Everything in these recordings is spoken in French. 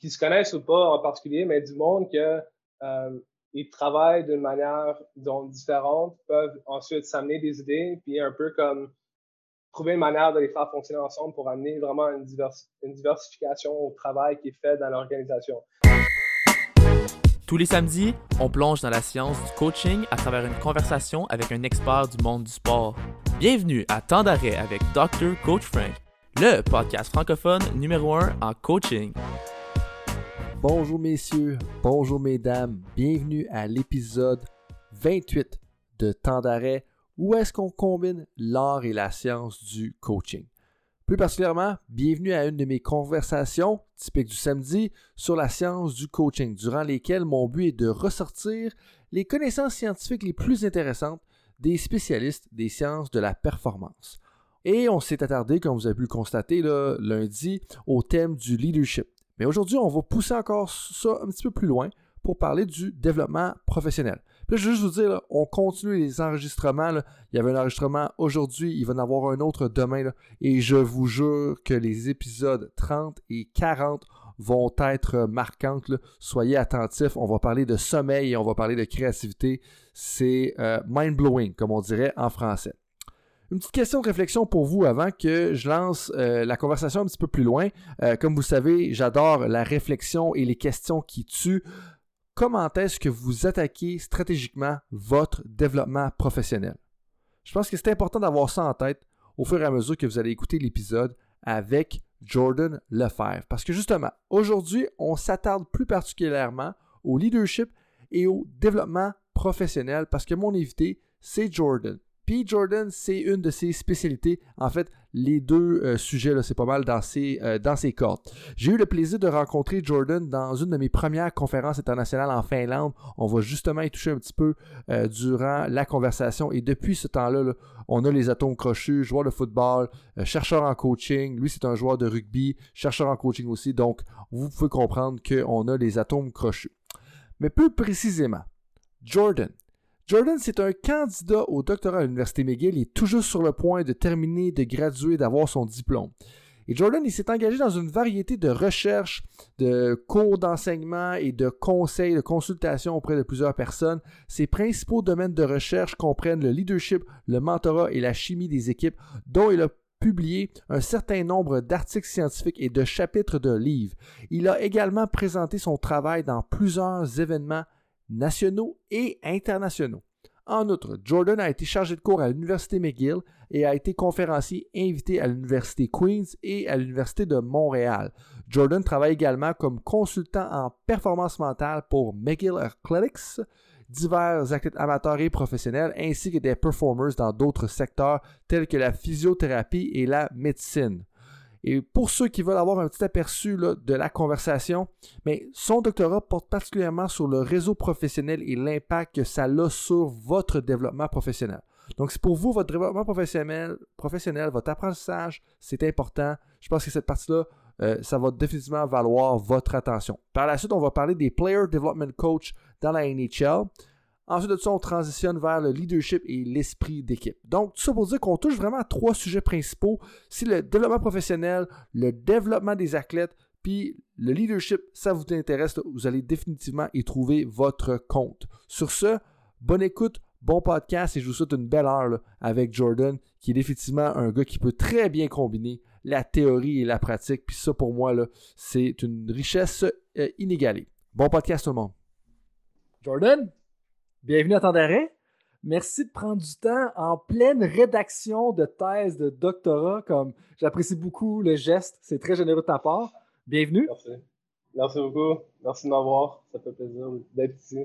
qui se connaissent ou pas en particulier, mais du monde que ils travaillent d'une manière donc, différente, peuvent ensuite s'amener des idées, puis un peu comme trouver une manière de les faire fonctionner ensemble pour amener vraiment une, une diversification au travail qui est fait dans l'organisation. Tous les samedis, on plonge dans la science du coaching à travers une conversation avec un expert du monde du sport. Bienvenue à Temps d'arrêt avec Dr. Coach Frank, le podcast francophone numéro 1 en coaching. Bonjour messieurs, bonjour mesdames, bienvenue à l'épisode 28 de Temps d'arrêt où est-ce qu'on combine l'art et la science du coaching. Plus particulièrement, bienvenue à une de mes conversations typiques du samedi sur la science du coaching, durant lesquelles mon but est de ressortir les connaissances scientifiques les plus intéressantes des spécialistes des sciences de la performance. Et on s'est attardé, comme vous avez pu le constater lundi, au thème du leadership. Mais aujourd'hui, on va pousser encore ça un petit peu plus loin pour parler du développement professionnel. Puis je veux juste vous dire, on continue les enregistrements. Il y avait un enregistrement aujourd'hui, il va en avoir un autre demain. et je vous jure que les épisodes 30 et 40 vont être marquantes. Soyez attentifs. On va parler de sommeil et on va parler de créativité. C'est euh, mind-blowing, comme on dirait en français. Une petite question de réflexion pour vous avant que je lance euh, la conversation un petit peu plus loin. Euh, comme vous savez, j'adore la réflexion et les questions qui tuent. Comment est-ce que vous attaquez stratégiquement votre développement professionnel? Je pense que c'est important d'avoir ça en tête au fur et à mesure que vous allez écouter l'épisode avec Jordan Lefebvre. Parce que justement, aujourd'hui, on s'attarde plus particulièrement au leadership et au développement professionnel parce que mon invité, c'est Jordan. Jordan, c'est une de ses spécialités. En fait, les deux euh, sujets, c'est pas mal dans ses, euh, dans ses cordes. J'ai eu le plaisir de rencontrer Jordan dans une de mes premières conférences internationales en Finlande. On va justement y toucher un petit peu euh, durant la conversation. Et depuis ce temps-là, on a les atomes crochus, joueur de football, chercheur en coaching. Lui, c'est un joueur de rugby, chercheur en coaching aussi. Donc, vous pouvez comprendre qu'on a les atomes crochus. Mais plus précisément, Jordan, Jordan, c'est un candidat au doctorat à l'Université McGill. Il est toujours sur le point de terminer, de graduer, d'avoir son diplôme. Et Jordan, il s'est engagé dans une variété de recherches, de cours d'enseignement et de conseils, de consultations auprès de plusieurs personnes. Ses principaux domaines de recherche comprennent le leadership, le mentorat et la chimie des équipes, dont il a publié un certain nombre d'articles scientifiques et de chapitres de livres. Il a également présenté son travail dans plusieurs événements nationaux et internationaux. En outre, Jordan a été chargé de cours à l'Université McGill et a été conférencier invité à l'Université Queen's et à l'Université de Montréal. Jordan travaille également comme consultant en performance mentale pour McGill Athletics, divers athlètes amateurs et professionnels, ainsi que des performers dans d'autres secteurs tels que la physiothérapie et la médecine. Et pour ceux qui veulent avoir un petit aperçu de la conversation, mais son doctorat porte particulièrement sur le réseau professionnel et l'impact que ça a sur votre développement professionnel. Donc, pour vous, votre développement professionnel, professionnel votre apprentissage, c'est important. Je pense que cette partie-là, euh, ça va définitivement valoir votre attention. Par la suite, on va parler des Player Development Coach dans la NHL. Ensuite de ça, on transitionne vers le leadership et l'esprit d'équipe. Donc, tout ça pour dire qu'on touche vraiment à trois sujets principaux. C'est le développement professionnel, le développement des athlètes, puis le leadership, ça vous intéresse, vous allez définitivement y trouver votre compte. Sur ce, bonne écoute, bon podcast et je vous souhaite une belle heure avec Jordan, qui est définitivement un gars qui peut très bien combiner la théorie et la pratique. Puis ça, pour moi, c'est une richesse euh, inégalée. Bon podcast tout le monde. Jordan, Bienvenue à temps d'arrêt. Merci de prendre du temps en pleine rédaction de thèse de doctorat. Comme j'apprécie beaucoup le geste, c'est très généreux de ta part. Bienvenue. Merci. Merci beaucoup. Merci de m'avoir. Ça fait plaisir d'être ici.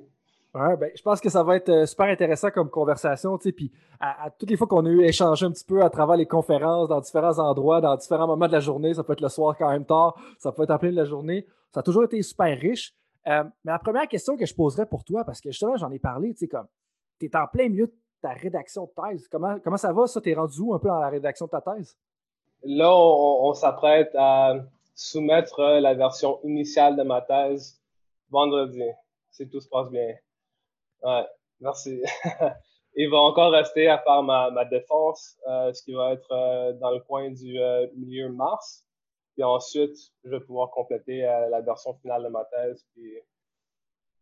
Ouais, ben, je pense que ça va être euh, super intéressant comme conversation. Puis à, toutes les fois qu'on a eu échangé un petit peu à travers les conférences, dans différents endroits, dans différents moments de la journée, ça peut être le soir quand même tard, ça peut être en plein de la journée. Ça a toujours été super riche. Euh, mais la première question que je poserais pour toi, parce que justement, j'en ai parlé, tu sais, comme, tu es en plein milieu de ta rédaction de thèse. Comment, comment ça va, ça? Tu es rendu où un peu dans la rédaction de ta thèse? Là, on, s'apprête à soumettre la version initiale de ma thèse vendredi, si tout se passe bien. Ouais, merci. Il va encore rester à faire ma, ma défense, euh, ce qui va être euh, dans le coin du milieu mars. Puis ensuite, je vais pouvoir compléter la version finale de ma thèse. Puis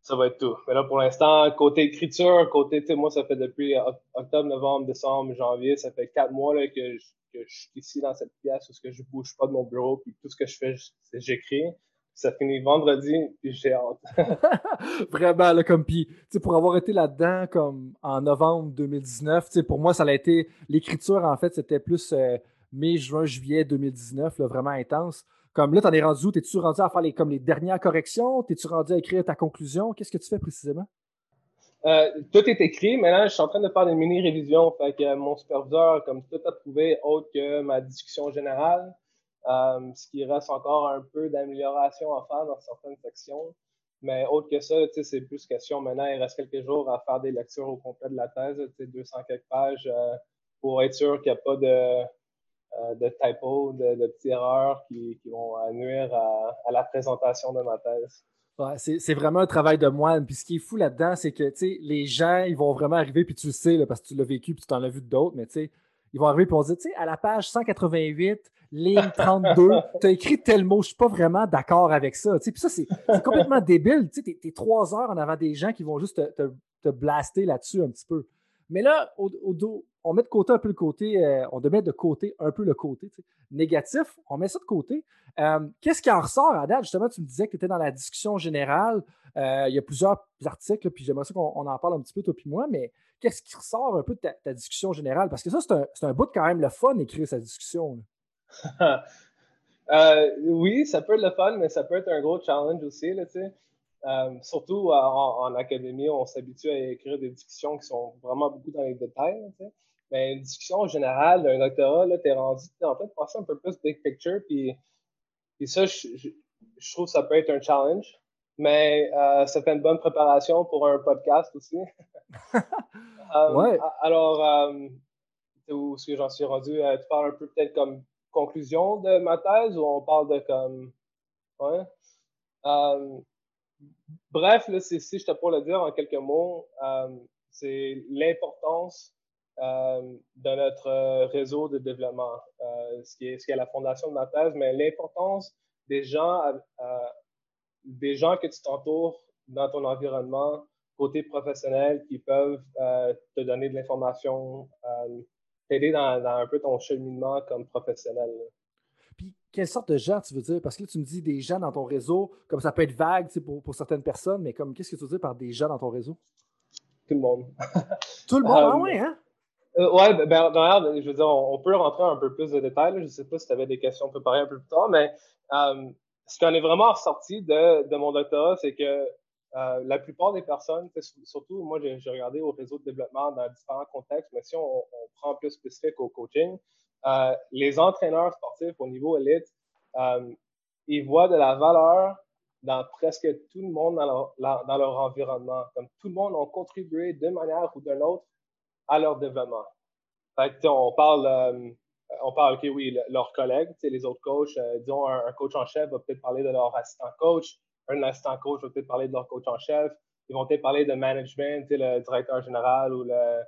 ça va être tout. Mais là, pour l'instant, côté écriture, côté, moi, ça fait depuis octobre, novembre, décembre, janvier, ça fait quatre mois là, que, je, que suis ici dans cette pièce où je bouge pas de mon bureau, puis tout ce que je fais, c'est j'écris. Ça finit vendredi, puis j'ai hâte. Vraiment, là, comme, puis, pour avoir été là-dedans, comme en novembre 2019, pour moi, ça a été, l'écriture, en fait, c'était plus euh, mai, juin, juillet 2019, là, vraiment intense. Comme là, t'en es rendu où? T'es-tu rendu à faire les, comme les dernières corrections? T'es-tu rendu à écrire ta conclusion? Qu'est-ce que tu fais précisément? Euh, tout est écrit. Maintenant, je suis en train de faire des mini-révisions. Fait que mon superviseur, comme tout a trouvé, autre que ma discussion générale, euh, ce qui reste encore un peu d'amélioration à faire dans certaines sections. Mais autre que ça, c'est plus question. Maintenant, il reste quelques jours à faire des lectures au complet de la thèse, 200 quelques pages, euh, pour être sûr qu'il n'y a pas de, de typos, de, de, petites erreurs qui, qui vont nuire à, la présentation de ma thèse. Ouais, c'est vraiment un travail de moine. Puis ce qui est fou là-dedans, c'est que les gens, ils vont vraiment arriver, puis tu le sais, parce que tu l'as vécu, puis tu t'en as vu d'autres, mais ils vont arriver, puis on dire, tu sais, à la page 188, ligne 32, tu as écrit tel mot, je suis pas vraiment d'accord avec ça. Puis ça, c'est complètement débile. Tu es, trois heures en avant des gens qui vont juste te, te, blaster là-dessus un petit peu. Mais là, au, au, on met de côté un peu le côté, euh, on met de côté un peu le côté négatif, on met ça de côté. Euh, qu'est-ce qui en ressort à? Justement, tu me disais que tu étais dans la discussion générale. Euh, il y a plusieurs articles, puis j'aimerais qu'on en parle un petit peu, toi puis moi, mais qu'est-ce qui ressort un peu de ta, discussion générale? Parce que ça, c'est un, bout de quand même le fun d'écrire sa discussion. oui, ça peut être le fun, mais ça peut être un gros challenge aussi. Surtout en, académie, on s'habitue à écrire des discussions qui sont vraiment beaucoup dans les détails ben, une discussion générale d'un doctorat, là, t'es rendu, en fait, penser un peu plus big picture, puis, puis ça, je, je, trouve que ça peut être un challenge, mais euh, ça fait une bonne préparation pour un podcast aussi. ouais. Alors, euh, où est-ce que j'en suis rendu? Euh, tu parles un peu peut-être comme conclusion de ma thèse ou on parle de comme... Ouais? Euh, bref, là, si je te pour le dire en quelques mots, c'est l'importance euh, de notre euh, réseau de développement, euh, ce, qui est, ce qui est la fondation de ma thèse, mais l'importance des gens, des gens que tu t'entoures dans ton environnement, côté professionnel, qui peuvent te donner de l'information, t'aider dans, un peu ton cheminement comme professionnel. Puis, quelle sorte de gens tu veux dire? Parce que là, tu me dis des gens dans ton réseau, comme ça peut être vague pour, pour certaines personnes, mais comme qu'est-ce que tu veux dire par des gens dans ton réseau? Tout le monde. Tout le monde, ah ouais, hein? Euh, ouais, ben, ben, je veux dire, on, peut rentrer un peu plus de détails. Je ne sais pas si tu avais des questions préparées un peu plus tard, mais euh, ce qu'on est vraiment ressorti de, mon doctorat, c'est que euh, la plupart des personnes, surtout moi, j'ai regardé au réseau de développement dans différents contextes, mais si on, on prend plus spécifique au coaching, euh, les entraîneurs sportifs au niveau élite, euh, ils voient de la valeur dans presque tout le monde dans leur, dans leur environnement. Comme tout le monde a contribué d'une manière ou d'une autre à leur développement. Fait on parle, euh, on parle, OK, oui, leurs collègues, les autres coachs, euh, disons, un, coach en chef va peut-être parler de leur assistant coach, un assistant coach va peut-être parler de leur coach en chef, ils vont peut-être parler de management, le directeur général ou le,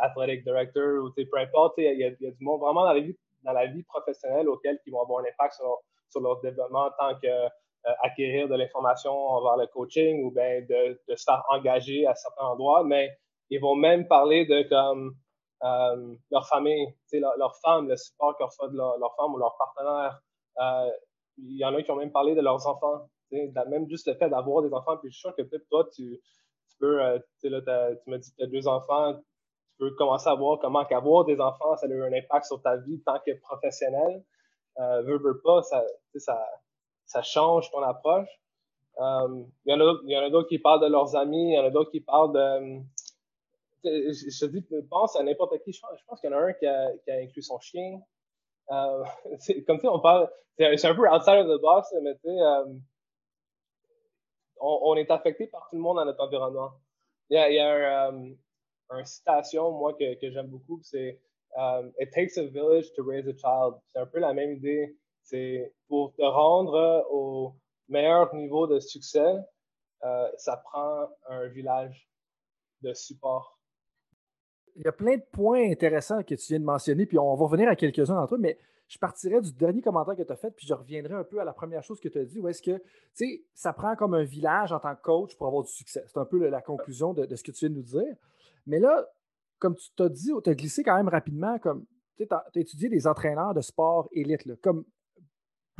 athletic director, ou peu importe, il y, a du monde vraiment dans la vie, dans la vie professionnelle auquel ils vont avoir un impact sur, sur leur développement tant que euh, acquérir de l'information envers le coaching ou bien de, de se faire engager à certains endroits, mais ils vont même parler de comme euh, leur famille, leur, leur femme, le support qu'ils reçoivent de leur, femme ou leur partenaire. Euh, il y en a qui ont même parlé de leurs enfants. Même juste le fait d'avoir des enfants. Puis je suis sûr que peut-être toi, tu, tu peux, euh, là, tu m'as dit que tu as deux enfants, tu peux commencer à voir comment qu'avoir des enfants, ça a eu un impact sur ta vie tant que professionnel. Veux, veux pas, ça, ça, change ton approche. Il y en a d'autres qui parlent de leurs amis, il y en a d'autres qui parlent de je, dis, pense à n'importe qui. Je pense, qu'il y en a un qui a, qui a inclus son chien. Euh, on parle, c'est un peu outside of the box, mais tu sais, euh, on, est affecté par tout le monde dans notre environnement. Il y a, il un, citation, moi, que, j'aime beaucoup, c'est It takes a village to raise a child. C'est un peu la même idée. C'est pour te rendre au meilleur niveau de succès, euh, ça prend un village de support il y a plein de points intéressants que tu viens de mentionner, puis on va revenir à quelques-uns d'entre eux, mais je partirais du dernier commentaire que tu as fait, puis je reviendrai un peu à la première chose que tu as dit, où est-ce que, tu sais, ça prend comme un village en tant que coach pour avoir du succès. C'est un peu la conclusion de, ce que tu viens de nous dire. Mais là, comme tu t'as dit, tu as glissé quand même rapidement, comme, tu as, étudié des entraîneurs de sport élite, comme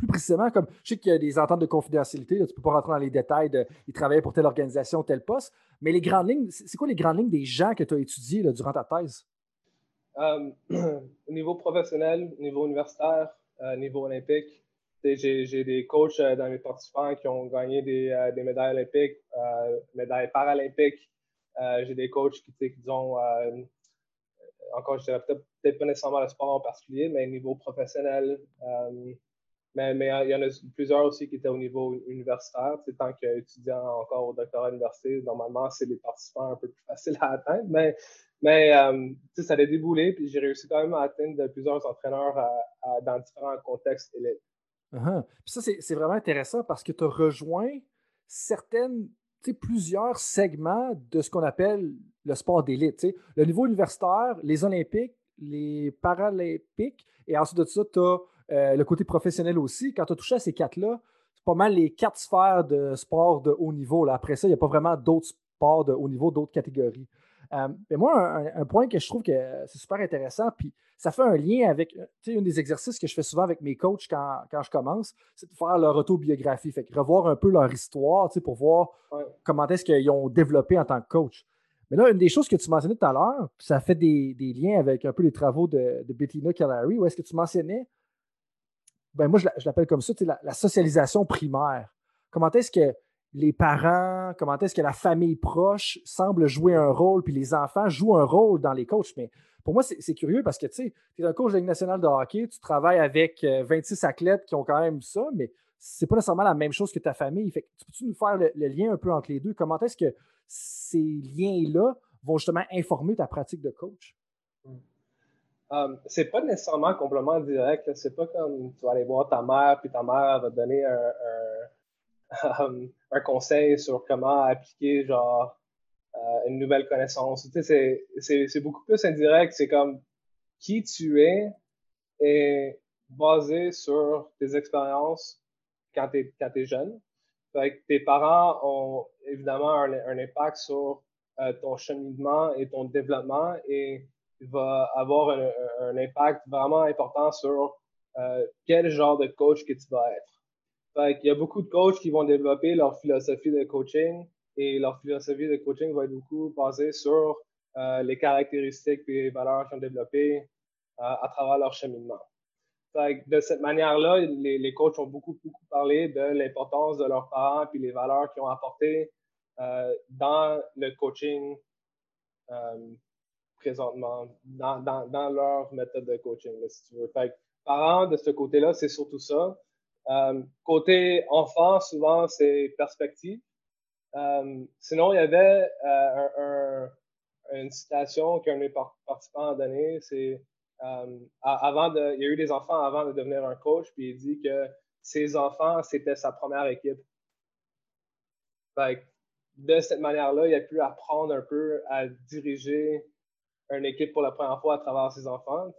plus précisément, comme je sais qu'il y a des ententes de confidentialité, tu ne peux pas rentrer dans les détails de ils travaillaient pour telle organisation, tel poste, mais les grandes lignes, c'est quoi les grandes lignes des gens que tu as étudiés durant ta thèse? Euh, au niveau professionnel, au niveau universitaire, au niveau olympique, j'ai des coachs euh, dans mes participants qui ont gagné des, euh, médailles olympiques, médailles paralympiques. j'ai des coachs qui, qui ont, encore, je dirais peut-être pas nécessairement le sport en particulier, mais au niveau professionnel. Mais, mais il y en a plusieurs aussi qui étaient au niveau universitaire. Tant qu'étudiant encore au doctorat à l'université, normalement, c'est des participants un peu plus faciles à atteindre. Mais mais euh, ça a déboulé, puis j'ai réussi quand même à atteindre plusieurs entraîneurs dans différents contextes élites. Uh-huh. Ça, c'est vraiment intéressant parce que tu as rejoint certaines, plusieurs segments de ce qu'on appelle le sport d'élite. Le niveau universitaire, les Olympiques, les Paralympiques, et ensuite de ça, tu as euh, le côté professionnel aussi. Quand tu as touché à ces quatre-là, c'est pas mal les quatre sphères de sport de haut niveau. Là. Après ça, il n'y a pas vraiment d'autres sports de haut niveau, d'autres catégories. Euh, mais moi, un, point que je trouve que c'est super intéressant, puis ça fait un lien avec, tu sais, un des exercices que je fais souvent avec mes coachs quand, je commence, c'est de faire leur autobiographie, fait que revoir un peu leur histoire, tu sais, pour voir comment est-ce qu'ils ont développé en tant que coach. Mais là, une des choses que tu mentionnais tout à l'heure, ça fait des, liens avec un peu les travaux de, Bettina Callary, où est-ce que tu mentionnais, ben moi, je l'appelle comme ça, la, la socialisation primaire. Comment est-ce que les parents, comment est-ce que la famille proche semble jouer un rôle, puis les enfants jouent un rôle dans les coachs? Mais pour moi, c'est curieux parce que tu es un coach de Ligue nationale de hockey, tu travailles avec 26 euh, athlètes qui ont quand même ça, mais c'est pas nécessairement la même chose que ta famille. Fait tu peux-tu nous faire le, lien un peu entre les deux? Comment est-ce que ces liens-là vont justement informer ta pratique de coach? Um, c'est pas nécessairement un complément direct. C'est pas comme tu vas aller voir ta mère, puis ta mère va te donner un un conseil sur comment appliquer genre euh, une nouvelle connaissance. Tu sais, c'est beaucoup plus indirect. C'est comme qui tu es est basé sur tes expériences quand tu es, jeune. Tes parents ont évidemment un, impact sur euh, ton cheminement et ton développement et va avoir un, impact vraiment important sur quel genre de coach que tu vas être. Il y a beaucoup de coachs qui vont développer leur philosophie de coaching et leur philosophie de coaching va être beaucoup basée sur euh, les caractéristiques et les valeurs qu'ils ont développées euh, à travers leur cheminement. De cette manière-là, les, les, coachs ont beaucoup, beaucoup parlé de l'importance de leurs parents puis les valeurs qu'ils ont apportées euh, dans le coaching présentement, dans, dans, leur méthode de coaching, si tu veux. Parents, de ce côté-là, c'est surtout ça. Euh, côté enfant, souvent, c'est perspective. Euh, sinon, il y avait euh, un, une citation qu'un de mes participants a donnée. C'est avant de, il y a eu des enfants avant de devenir un coach, puis il dit que ses enfants, c'était sa première équipe. de cette manière-là, il a pu apprendre un peu à diriger une équipe pour la première fois à travers ses enfants.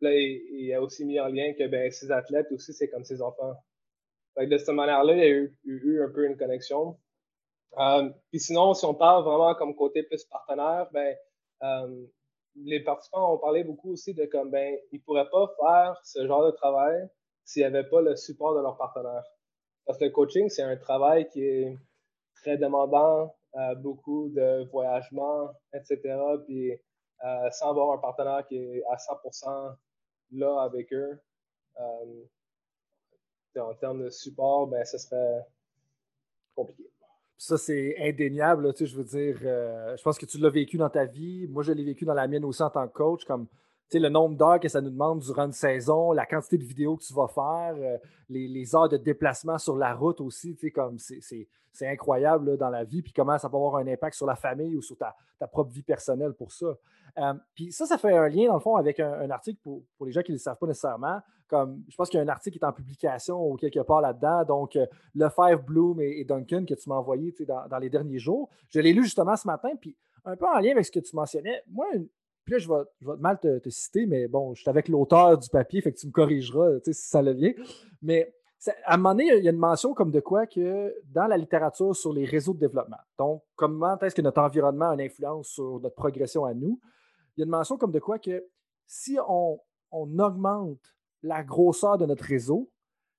Là, il, a aussi mis en lien que ben, ses athlètes aussi, c'est comme ses enfants. de cette manière-là, il y a eu, un peu une connexion. Euh, puis sinon, si on parle vraiment comme côté plus partenaire, ben, euh, les participants ont parlé beaucoup aussi de comme ben, ils pourraient pas faire ce genre de travail s'il n'y avait pas le support de leurs partenaires. Parce que le coaching, c'est un travail qui est très demandant, euh, beaucoup de voyagement, etc. Puis sans avoir un partenaire qui est à 100% là avec eux, euh, en termes de support, ben, ce serait compliqué. Ça, c'est indéniable. tu sais, je veux dire, euh, je pense que tu l'as vécu dans ta vie. Moi, je l'ai vécu dans la mienne aussi en tant que coach. Comme le nombre d'heures que ça nous demande durant une saison, la quantité de vidéos que tu vas faire, euh, les, heures de déplacement sur la route aussi, comme c'est incroyable dans la vie, puis comment ça peut avoir un impact sur la famille ou sur ta, propre vie personnelle pour ça. Euh, puis ça, ça fait un lien, dans le fond, avec un, article pour, les gens qui ne le savent pas nécessairement. Comme, je pense qu'il y a un article qui est en publication ou quelque part là-dedans. Donc, euh, Lefebvre, Bloom et, Duncan que tu m'as envoyé dans, dans, les derniers jours. Je l'ai lu justement ce matin. Puis, un peu en lien avec ce que tu mentionnais, moi, Puis là, je vais, mal te, citer, mais bon, je suis avec l'auteur du papier, fait que tu me corrigeras si ça le vient. Mais à un moment donné, il y a une mention comme de quoi que dans la littérature sur les réseaux de développement, donc comment est-ce que notre environnement a une influence sur notre progression à nous, il y a une mention comme de quoi que si on, augmente la grosseur de notre réseau,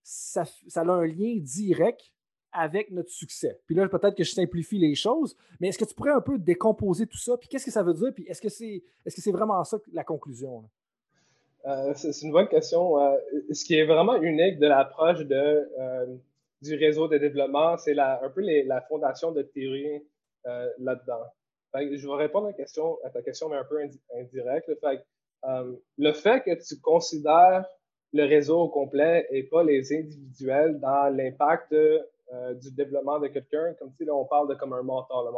ça, a un lien direct avec notre succès. Puis là, peut-être que je simplifie les choses, mais est-ce que tu pourrais un peu décomposer tout ça? Puis qu'est-ce que ça veut dire? Puis est-ce que c'est est -ce vraiment ça la conclusion? Euh, c'est une bonne question. Euh, ce qui est vraiment unique de l'approche euh, du réseau de développement, c'est un peu la fondation de théorie là-dedans. Je vais répondre à ta question, mais un peu indirecte. le fait que tu considères le réseau au complet et pas les individuels dans l'impact du développement de quelqu'un, comme si là, on parle de comme un mentor.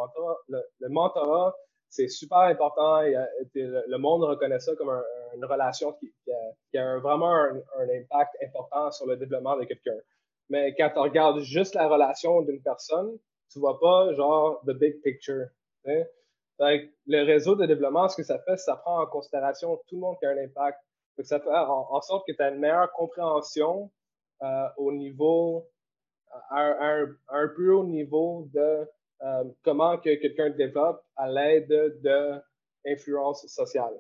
Le mentorat, c'est super important. le, monde reconnaît ça comme une relation qui, a, vraiment un, impact important sur le développement de quelqu'un. Mais quand tu regardes juste la relation d'une personne, tu vois pas genre the big picture. le réseau de développement, ce que ça fait, ça prend en considération tout le monde qui a un impact. ça fait en, sorte que tu as une meilleure compréhension euh, au niveau, à un plus haut niveau de euh, comment que quelqu'un développe à l'aide de influence sociale.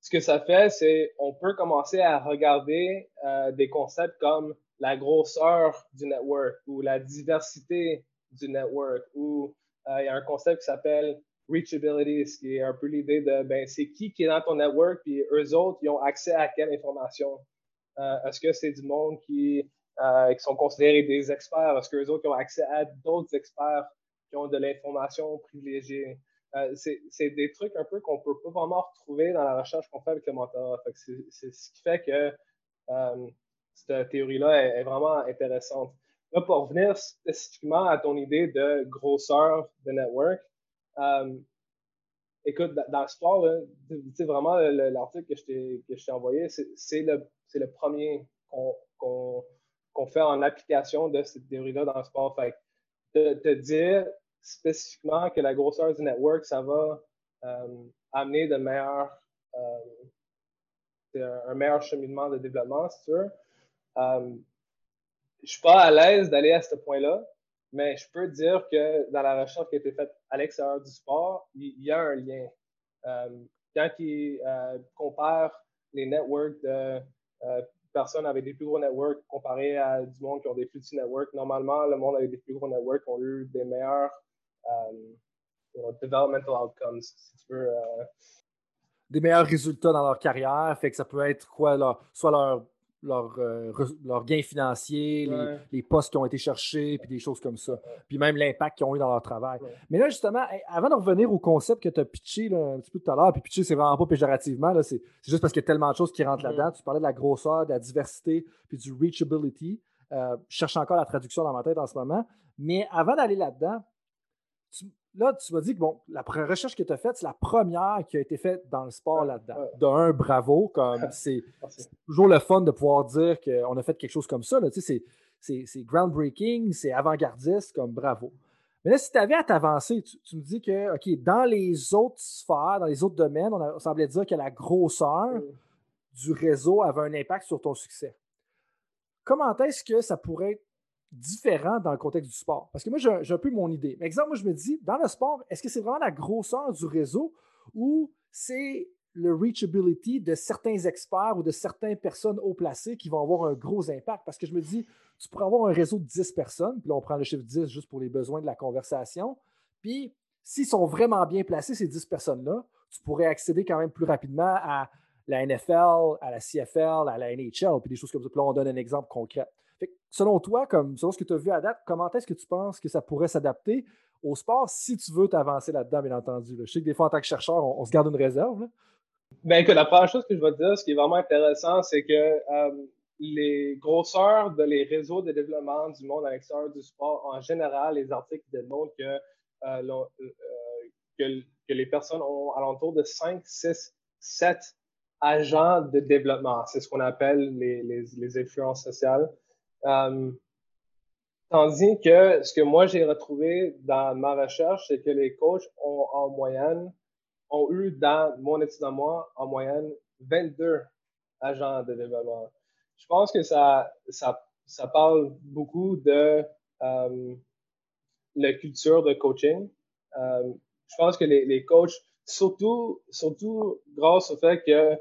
ce que ça fait, c'est on peut commencer à regarder euh, des concepts comme la grosseur du network ou la diversité du network ou euh, il y a un concept qui s'appelle reachability, ce qui est un peu l'idée de ben c'est qui qui est dans ton network puis eux autres ils ont accès à quelle information? Est-ce que c'est du monde qui euh, qui sont considérés des experts parce qu'eux autres ont accès à d'autres experts qui ont de l'information privilégiée. Euh, c'est des trucs un peu qu'on peut pas vraiment retrouver dans la recherche qu'on fait avec le mentorat. C'est ce qui fait que euh, cette théorie-là est, vraiment intéressante. Là, pour revenir spécifiquement à ton idée de grosseur de network, écoute, dans le sport, sais vraiment l'article que je t'ai envoyé, c'est le, le premier qu'on qu'on fait en application de cette théorie-là dans le sport. Fait de te dire spécifiquement que la grosseur du network, ça va euh, amener de meilleurs, euh, un meilleur cheminement de développement, c'est sûr. Euh, je suis pas à l'aise d'aller à ce point-là, mais je peux dire que dans la recherche qui a été faite à l'extérieur du sport, il, y a un lien. quand ils comparent les networks de personnes avec des plus gros networks comparé à du monde qui ont des plus petits networks. Normalement, le monde avec des plus gros networks ont eu des meilleurs euh, developmental outcomes, si tu veux. Euh. Des meilleurs résultats dans leur carrière. Fait que ça peut être quoi, leur, soit leur leur, euh, leur gain financier, les, postes qui ont été cherchés, puis des choses comme ça. Puis même l'impact qu'ils ont eu dans leur travail. Mais là, justement, avant de revenir au concept que tu as pitché un petit peu tout à l'heure, puis pitché, c'est vraiment pas péjorativement, c'est juste parce qu'il y a tellement de choses qui rentrent mm-hmm. là-dedans. Tu parlais de la grosseur, de la diversité, puis du reachability. Euh, je cherche encore la traduction dans ma tête en ce moment. Mais avant d'aller là-dedans, tu, là, tu m'as dit que bon, la recherche que tu as faite, c'est la première qui a été faite dans le sport là-dedans. D'un, bravo, comme c'est toujours le fun de pouvoir dire qu'on a fait quelque chose comme ça. Tu sais, c'est groundbreaking, c'est avant-gardiste, comme bravo. Mais là, si tu avais à t'avancer, tu, me dis que, OK, dans les autres sphères, dans les autres domaines, on, semblait dire que la grosseur du réseau avait un impact sur ton succès. Comment est-ce que ça pourrait être différent dans le contexte du sport. Parce que moi, j'ai un peu mon idée. Mais exemple, moi, je me dis, dans le sport, est-ce que c'est vraiment la grosseur du réseau ou c'est le reachability de certains experts ou de certaines personnes haut placées qui vont avoir un gros impact? Parce que je me dis, tu pourrais avoir un réseau de 10 personnes, puis là, on prend le chiffre 10 juste pour les besoins de la conversation. Puis, s'ils sont vraiment bien placés, ces 10 personnes-là, tu pourrais accéder quand même plus rapidement à la NFL, à la CFL, à la NHL, puis des choses comme ça. Puis là, on donne un exemple concret selon toi, comme selon ce que tu as vu à date, comment est-ce que tu penses que ça pourrait s'adapter au sport si tu veux t'avancer là-dedans, bien entendu? Je sais que des fois, en tant que chercheur, on, se garde une réserve. Bien, que la première chose que je vais te dire, ce qui est vraiment intéressant, c'est que euh, les grosseurs de les réseaux de développement du monde à l'extérieur du sport, en général, les articles démontrent que, euh, euh, que, les personnes ont alentour de 5, 6, 7 agents de développement. C'est ce qu'on appelle les, les influences sociales. Euh, tandis que ce que moi j'ai retrouvé dans ma recherche, c'est que les coachs ont en moyenne ont eu dans mon étude à moi, en moyenne, 22 agents de développement. Je pense que ça, ça, ça parle beaucoup de euh, la culture de coaching. Euh, je pense que les, coachs, surtout, surtout grâce au fait que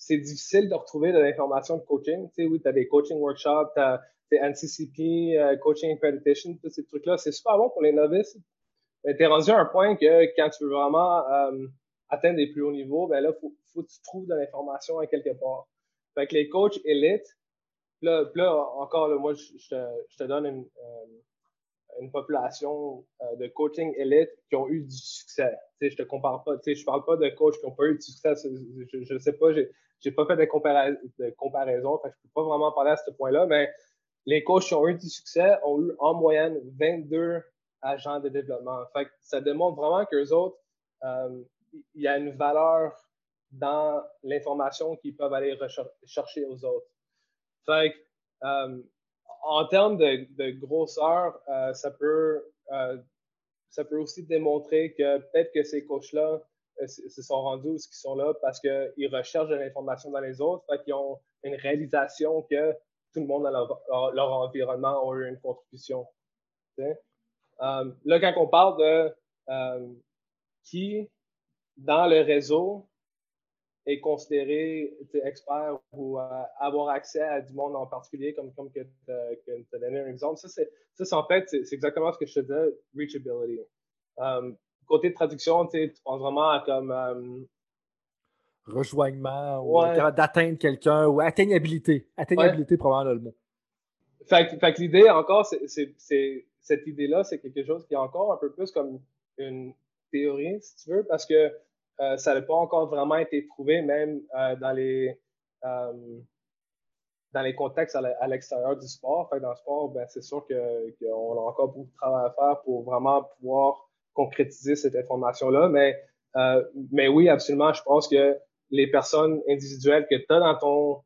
c'est difficile de retrouver de l'information de coaching. Tu sais, oui, tu as des coaching workshops, tu as des NCCP, euh, Coaching Accreditation, tous ces trucs-là. C'est super bon pour les novices. Mais tu es rendu à un point que quand tu veux vraiment euh, atteindre des plus hauts niveaux, ben là, faut, faut que tu trouves de l'information à quelque part. Fait que les coachs élites, là, là encore, là, moi, je, te, je te donne une, une population euh, de coaching élite qui ont eu du succès. Tu sais, je te compare pas, tu sais, je parle pas de coachs qui n'ont pas eu de succès. Je, ne sais pas, j'ai pas fait de, comparaison, fait que je peux pas vraiment parler à ce point-là, mais les coachs qui ont eu du succès ont eu en moyenne 22 agents de développement. Fait que ça démontre vraiment qu'eux autres, euh, il y a une valeur dans l'information qu'ils peuvent aller chercher aux autres. Fait que, euh, en termes de, grosseur, euh, ça peut ça peut aussi démontrer que peut-être que ces coachs-là se sont rendus où ils sont là parce qu'ils recherchent de l'information dans les autres, fait qu'ils ont une réalisation que tout le monde dans leur, environnement a eu une contribution. Euh, là, quand on parle de euh, qui, dans le réseau, est considéré expert ou euh, avoir accès à du monde en particulier, comme, comme que tu as donné un exemple. Ça, c'est en fait, c'est exactement ce que je te disais, reachability. Côté de traduction, tu penses vraiment à comme. Um, Rejoignement, ou d'atteindre quelqu'un, ou atteignabilité. Atteignabilité, probablement, le mot. Fait, fait que l'idée, encore, c'est cette idée-là, c'est quelque chose qui est encore un peu plus comme une théorie, si tu veux, parce que euh, ça n'a pas encore vraiment été prouvé, même euh, dans les euh, dans les contextes à l'extérieur du sport. Fait dans le sport, ben, c'est sûr qu'on a encore beaucoup de travail à faire pour vraiment pouvoir concrétiser cette information-là. Mais, mais oui, absolument, je pense que les personnes individuelles que tu as dans ton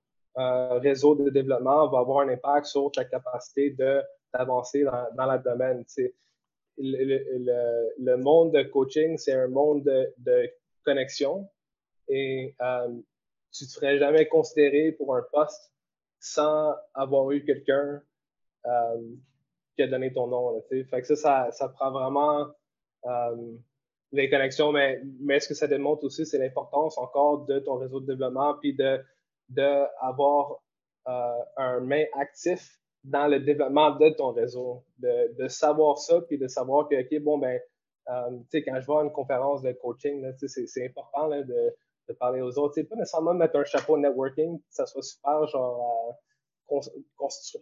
réseau de développement vont avoir un impact sur ta capacité d'avancer dans, dans le domaine. Le, le, le, monde de coaching, c'est un monde de, de connexion et euh, tu ne serais jamais considéré pour un poste sans avoir eu quelqu'un euh, qui a donné ton nom. Là, fait que ça, ça, prend vraiment euh, les connexions, mais, mais ce que ça démontre aussi, c'est l'importance encore de ton réseau de développement, puis de d'avoir un main actif dans le développement de ton réseau, de, de savoir ça, puis de savoir que, OK, bon, ben, euh, quand je vois une conférence de coaching, c'est important de, de, parler aux autres. T'sais, pas nécessairement mettre un chapeau networking, que ça soit super genre euh,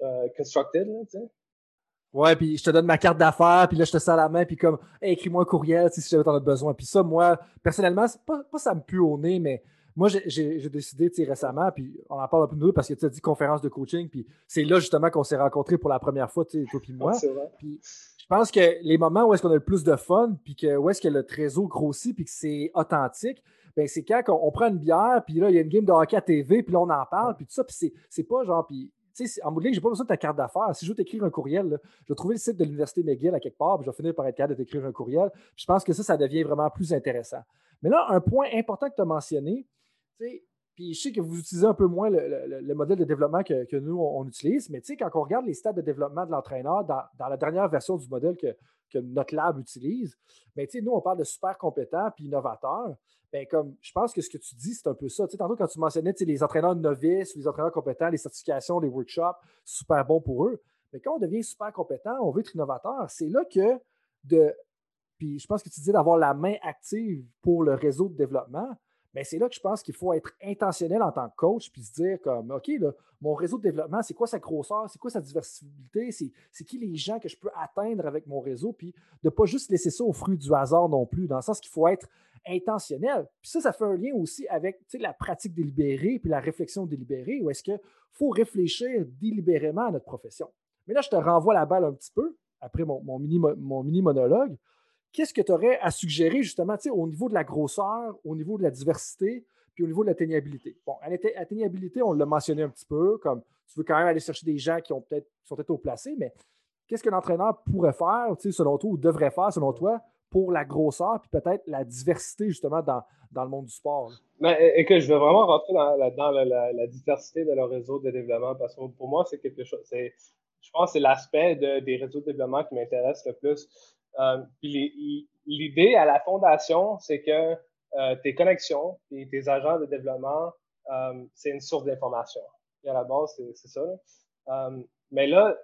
euh constructed. Là, Ouais, puis je te donne ma carte d'affaires, puis là, je te sers la main, puis comme, écris-moi un courriel si jamais t'en as besoin. Puis ça, moi, personnellement, c'est pas, pas ça me pue au nez, mais moi, j'ai décidé récemment, puis on en parle un peu nous parce que tu as dit conférence de coaching, puis c'est là justement qu'on s'est rencontrés pour la première fois, toi puis moi. Puis je pense que les moments où est-ce qu'on a le plus de fun, puis que où est-ce que le réseau grossit, puis que c'est authentique, ben c'est quand on, prend une bière, puis là, il y a une game de hockey à TV, puis là, on en parle, puis tout ça, puis c'est pas genre, puis en bout de ligne, j'ai pas besoin de ta carte d'affaires. Si je veux t'écrire un courriel, je vais trouver le site de l'Université McGill à quelque part, puis je vais finir par être capable de t'écrire un courriel. je pense que ça, ça devient vraiment plus intéressant. Mais là, un point important que tu as mentionné, puis je sais que vous utilisez un peu moins le, modèle de développement que, nous, on, utilise, mais quand on regarde les stades de développement de l'entraîneur dans, la dernière version du modèle que, notre lab utilise, bien, nous, on parle de super compétent puis innovateur. Bien, comme je pense que ce que tu dis, c'est un peu ça. tantôt, quand tu mentionnais les entraîneurs novices, les entraîneurs compétents, les certifications, les workshops, super bon pour eux. Mais quand on devient super compétent, on veut être innovateur, c'est là que de. Puis je pense que tu dis d'avoir la main active pour le réseau de développement mais c'est là que je pense qu'il faut être intentionnel en tant que coach, puis se dire comme, OK, mon réseau de développement, c'est quoi sa grosseur, c'est quoi sa diversité, c'est qui les gens que je peux atteindre avec mon réseau, puis de ne pas juste laisser ça au fruit du hasard non plus, dans le sens qu'il faut être intentionnel. Puis ça, ça fait un lien aussi avec la pratique délibérée, puis la réflexion délibérée, où est-ce qu'il faut réfléchir délibérément à notre profession. Mais là, je te renvoie la balle un petit peu, après mon mini monologue qu'est-ce que tu aurais à suggérer justement au niveau de la grosseur, au niveau de la diversité, puis au niveau de l'atteignabilité? Bon, l'atteignabilité, on l'a mentionné un petit peu, comme tu veux quand même aller chercher des gens qui, ont peut-être, sont peut-être au placé, mais qu'est-ce que l'entraîneur pourrait faire, selon toi, ou devrait faire, selon toi, pour la grosseur, puis peut-être la diversité justement dans, dans le monde du sport? Mais, et que je veux vraiment rentrer dans, la, diversité de leur réseau de développement parce que pour moi, c'est quelque chose. Je pense que c'est l'aspect des réseaux de développement qui m'intéresse le plus. Euh, l'idée à la fondation, c'est que euh, tes connexions et tes agents de développement, euh, c'est une source d'information. Et à la base, c'est ça. mais là,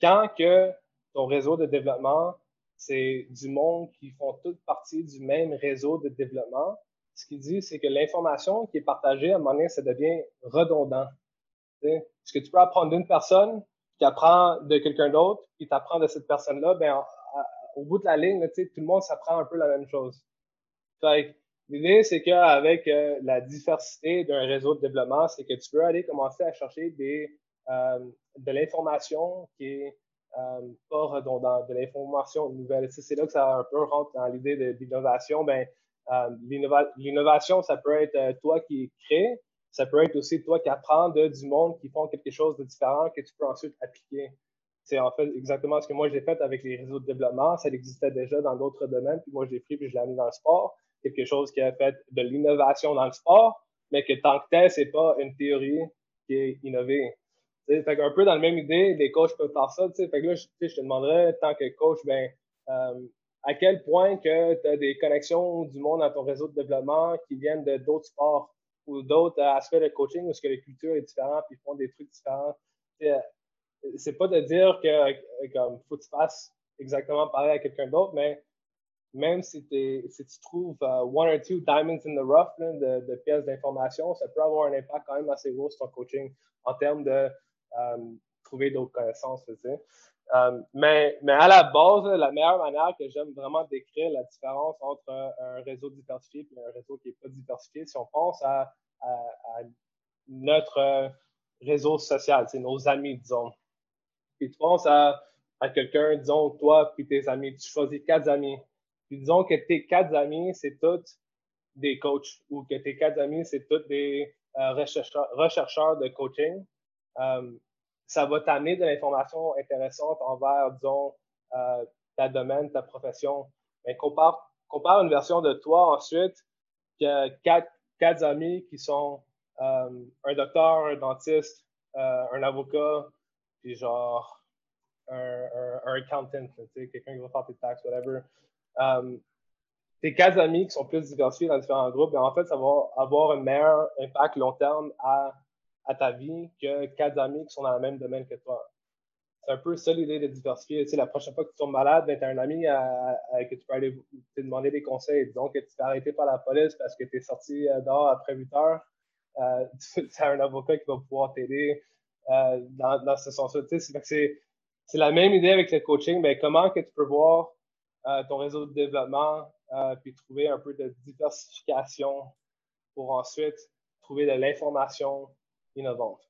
quand que ton réseau de développement c'est du monde qui font toute partie du même réseau de développement. Ce qu'il dit, c'est que l'information qui est partagée, à un moment donné, ça devient redondant. Ce que tu peux apprendre d'une personne, qui apprend de quelqu'un d'autre, puis tu apprends de cette personne-là, ben, au bout de la ligne, tout le monde s'apprend un peu la même chose. L'idée, c'est qu'avec euh, la diversité d'un réseau de développement, c'est que tu peux aller commencer à chercher des, euh, de l'information qui est euh, pas redondant, de l'information nouvelle. C'est là que ça un peu rentre dans l'idée de l'innovation. Ben, euh, l'innovation, ça peut être euh, toi qui crée, ça peut être aussi toi qui apprends du monde qui font quelque chose de différent que tu peux ensuite appliquer. C'est en fait exactement ce que moi j'ai fait avec les réseaux de développement. Ça existait déjà dans d'autres domaines, puis moi j'ai pris puis je l'ai mis dans le sport. Quelque chose qui a fait de l'innovation dans le sport, mais que tant que tel, c'est pas une théorie qui est innovée. Un peu dans la même idée, les coachs peuvent faire ça. Là, je, je te demanderais, tant que coach, ben, euh, à quel point que tu as des connexions du monde dans ton réseau de développement qui viennent de d'autres sports? Ou d'autres aspects de coaching où que la culture est différente puis ils font des trucs différents. Euh, c'est pas de dire que euh, comme faut que tu fasses exactement pareil à quelqu'un d'autre, mais même si, tu trouves one or two diamonds in the rough de, de, pièces d'information, ça peut avoir un impact quand même assez gros sur ton coaching en termes de euh, trouver d'autres connaissances. Euh, mais, mais à la base, la meilleure manière que j'aime vraiment décrire la différence entre un réseau diversifié et un réseau qui n'est pas diversifié, si on pense à, notre réseau social, c'est nos amis, disons. Puis tu penses à, à quelqu'un, disons, toi puis tes amis, tu choisis quatre amis. Puis disons que tes quatre amis, c'est tous des coachs ou que tes quatre amis, c'est tous des euh, rechercheurs de coaching. Euh, ça va t'amener de l'information intéressante envers, disons, euh, ta domaine, ta profession. Mais compare, compare une version de toi ensuite qui a quatre, quatre amis qui sont euh, un docteur, un dentiste, un avocat, puis genre un, un, accountant, quelqu'un qui va faire tes taxes, whatever. tes quatre amis qui sont plus diversifiés dans différents groupes, en fait, ça va avoir un meilleur impact long terme à à ta vie que quatre amis qui sont dans le même domaine que toi. C'est un peu ça l'idée de diversifier. La prochaine fois que tu tombes malade, ben, tu as un ami à, que tu peux aller te demander des conseils. Donc, que tu t'es arrêté par la police parce que tu es sorti euh, dehors après 8 heures. Euh, tu as un avocat qui va pouvoir t'aider euh, dans, ce sens-là. C'est, la même idée avec le coaching. Mais comment que tu peux voir euh, ton réseau de développement puis trouver un peu de diversification pour ensuite trouver de l'information innovante.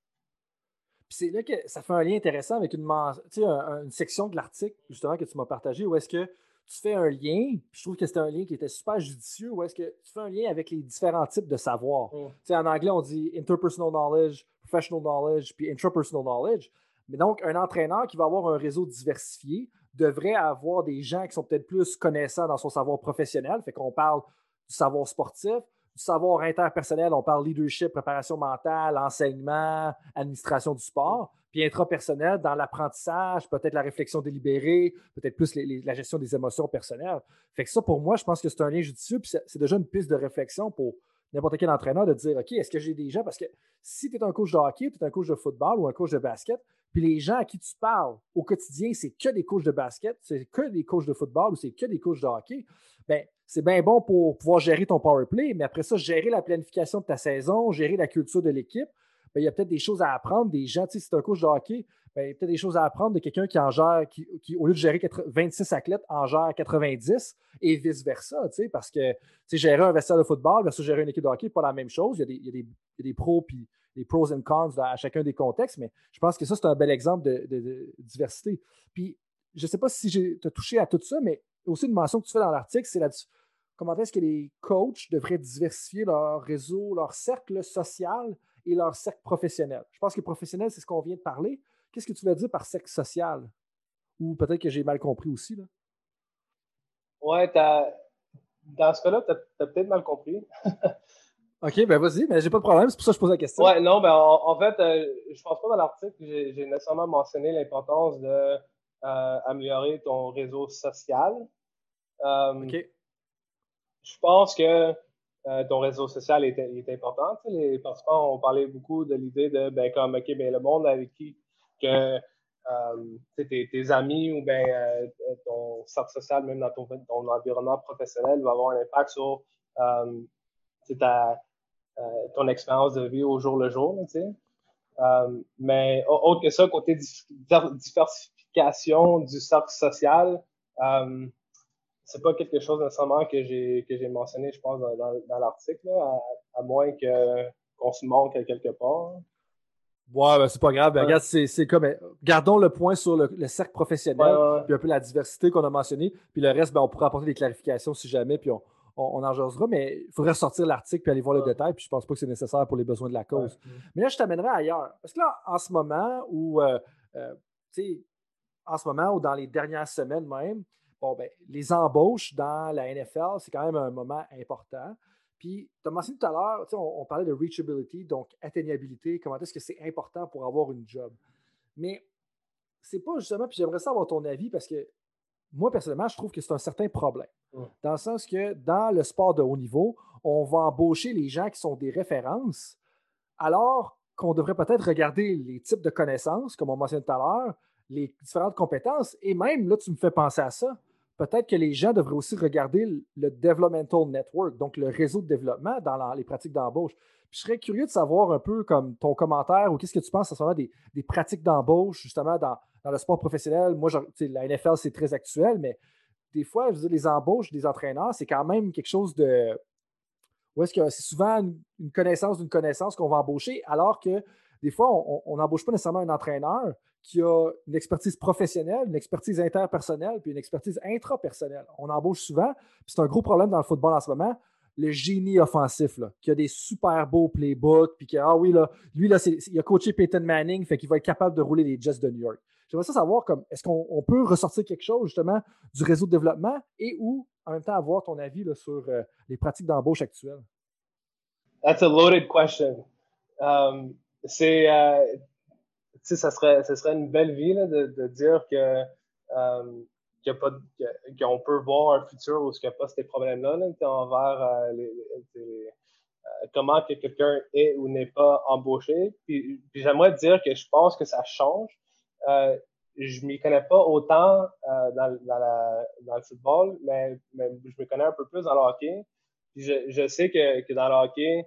c'est là que ça fait un lien intéressant avec une, une section de l'article justement que tu m'as partagé où est-ce que tu fais un lien, je trouve que c'était un lien qui était super judicieux, où est-ce que tu fais un lien avec les différents types de savoir. Mm. En anglais, on dit interpersonal knowledge, professional knowledge, puis intrapersonal knowledge. Mais donc, un entraîneur qui va avoir un réseau diversifié devrait avoir des gens qui sont peut-être plus connaissants dans son savoir professionnel. Fait qu'on parle du savoir sportif, savoir interpersonnel, on parle leadership, préparation mentale, enseignement, administration du sport. Puis intrapersonnel, dans l'apprentissage, peut-être la réflexion délibérée, peut-être plus la gestion des émotions personnelles. Fait que ça, pour moi, je pense que c'est un lien judicieux, puis c'est déjà une piste de réflexion pour n'importe quel entraîneur de dire OK, est-ce que j'ai des gens Parce que si tu es un coach de hockey, tu es un coach de football ou un coach de basket, puis les gens à qui tu parles au quotidien, c'est que des coachs de basket, c'est que des coachs de football ou c'est que des coachs de hockey, bien, c'est bien bon pour pouvoir gérer ton power play, mais après ça, gérer la planification de ta saison, gérer la culture de l'équipe, ben, il y a peut-être des choses à apprendre. Des gens, si c'est un coach de hockey, ben, il y a peut-être des choses à apprendre de quelqu'un qui en gère, qui, au lieu de gérer 26 athlètes, en gère 90 et vice-versa, parce que gérer un vestiaire de football versus gérer une équipe de hockey, pas la même chose. Il y a des, pros puis des pros et cons à chacun des contextes, mais je pense que ça, c'est un bel exemple de, diversité. Puis, je ne sais pas si tu as touché à tout ça, mais aussi une mention que tu fais dans l'article, c'est la, comment est-ce que les coachs devraient diversifier leur réseau, leur cercle social et leur cercle professionnel? Je pense que professionnel, c'est ce qu'on vient de parler. Qu'est-ce que tu veux dire par cercle social? Ou peut-être que j'ai mal compris aussi. Là. Ouais, dans ce cas-là, tu as, peut-être mal compris. OK, ben vas-y, mais j'ai pas de problème, c'est pour ça que je pose la question. Ouais, non, ben en, fait, je euh, je pense pas dans l'article que j'ai nécessairement mentionné l'importance de euh, améliorer ton réseau social. Euh. Je pense que ton réseau social est, est important. les participants ont parlé beaucoup de l'idée de, ben, comme, OK, ben, le monde avec qui que tes, tes, amis ou ben, ton cercle social, même dans ton, ton, environnement professionnel, va avoir un impact sur ta, euh, ton expérience de vie au jour le jour. Tu sais. Euh, mais autre que ça, côté diversification du cercle social, euh, c'est pas quelque chose nécessairement que j'ai que j'ai mentionné, je pense, dans, dans, l'article, à, moins que qu'on se manque quelque part. Ouais, ben c'est pas grave. Ben, regarde, c'est comme. Gardons le point sur le, cercle professionnel, puis un peu la diversité qu'on a mentionné, puis le reste, ben, on pourra apporter des clarifications si jamais, puis on, on, en jasera, mais il faudrait sortir l'article puis aller voir le détail, puis je pense pas que c'est nécessaire pour les besoins de la cause. Mais là, je t'amènerai ailleurs. Parce que là, en ce moment, ou euh, euh, en ce moment, ou dans les dernières semaines même, bon, ben, les embauches dans la NFL, c'est quand même un moment important. Puis, tu as mentionné tout à l'heure, on, on, parlait de reachability, donc atteignabilité, comment est-ce que c'est important pour avoir une job. Mais c'est pas justement, puis j'aimerais savoir ton avis parce que moi, personnellement, je trouve que c'est un certain problème. Dans le sens que dans le sport de haut niveau, on va embaucher les gens qui sont des références, alors qu'on devrait peut-être regarder les types de connaissances, comme on mentionnait tout à l'heure, les différentes compétences, et même, là, tu me fais penser à ça, peut-être que les gens devraient aussi regarder le Developmental Network, donc le réseau de développement dans les pratiques d'embauche. je serais curieux de savoir un peu comme ton commentaire ou qu'est-ce que tu penses à ce moment des, des pratiques d'embauche, justement, dans, dans le sport professionnel, moi, la NFL, c'est très actuel, mais des fois, je veux dire, les embauches des entraîneurs, c'est quand même quelque chose de. Où est-ce que c'est souvent une, connaissance d'une connaissance qu'on va embaucher, alors que des fois, on n'embauche pas nécessairement un entraîneur qui a une expertise professionnelle, une expertise interpersonnelle, puis une expertise intrapersonnelle. On embauche souvent, puis c'est un gros problème dans le football en ce moment, le génie offensif, là, qui a des super beaux playbooks, puis qui, ah oui, là, lui, là, il a coaché Peyton Manning, fait qu'il va être capable de rouler les Jets de New York. J'aimerais ça savoir comme est-ce qu'on peut ressortir quelque chose justement du réseau de développement et ou en même temps avoir ton avis là, sur euh, les pratiques d'embauche actuelles? That's a loaded question. Um, c'est euh, ça serait, ça serait une belle vie là, de, de, dire que um, qu'on peut voir un futur où il n'y a pas ces problèmes-là là, envers euh, euh, comment que quelqu'un est ou n'est pas embauché. Puis, j'aimerais dire que je pense que ça change euh, je m'y connais pas autant euh, dans, le football, mais, je me connais un peu plus dans le hockey. Je, je sais que, que, dans le hockey,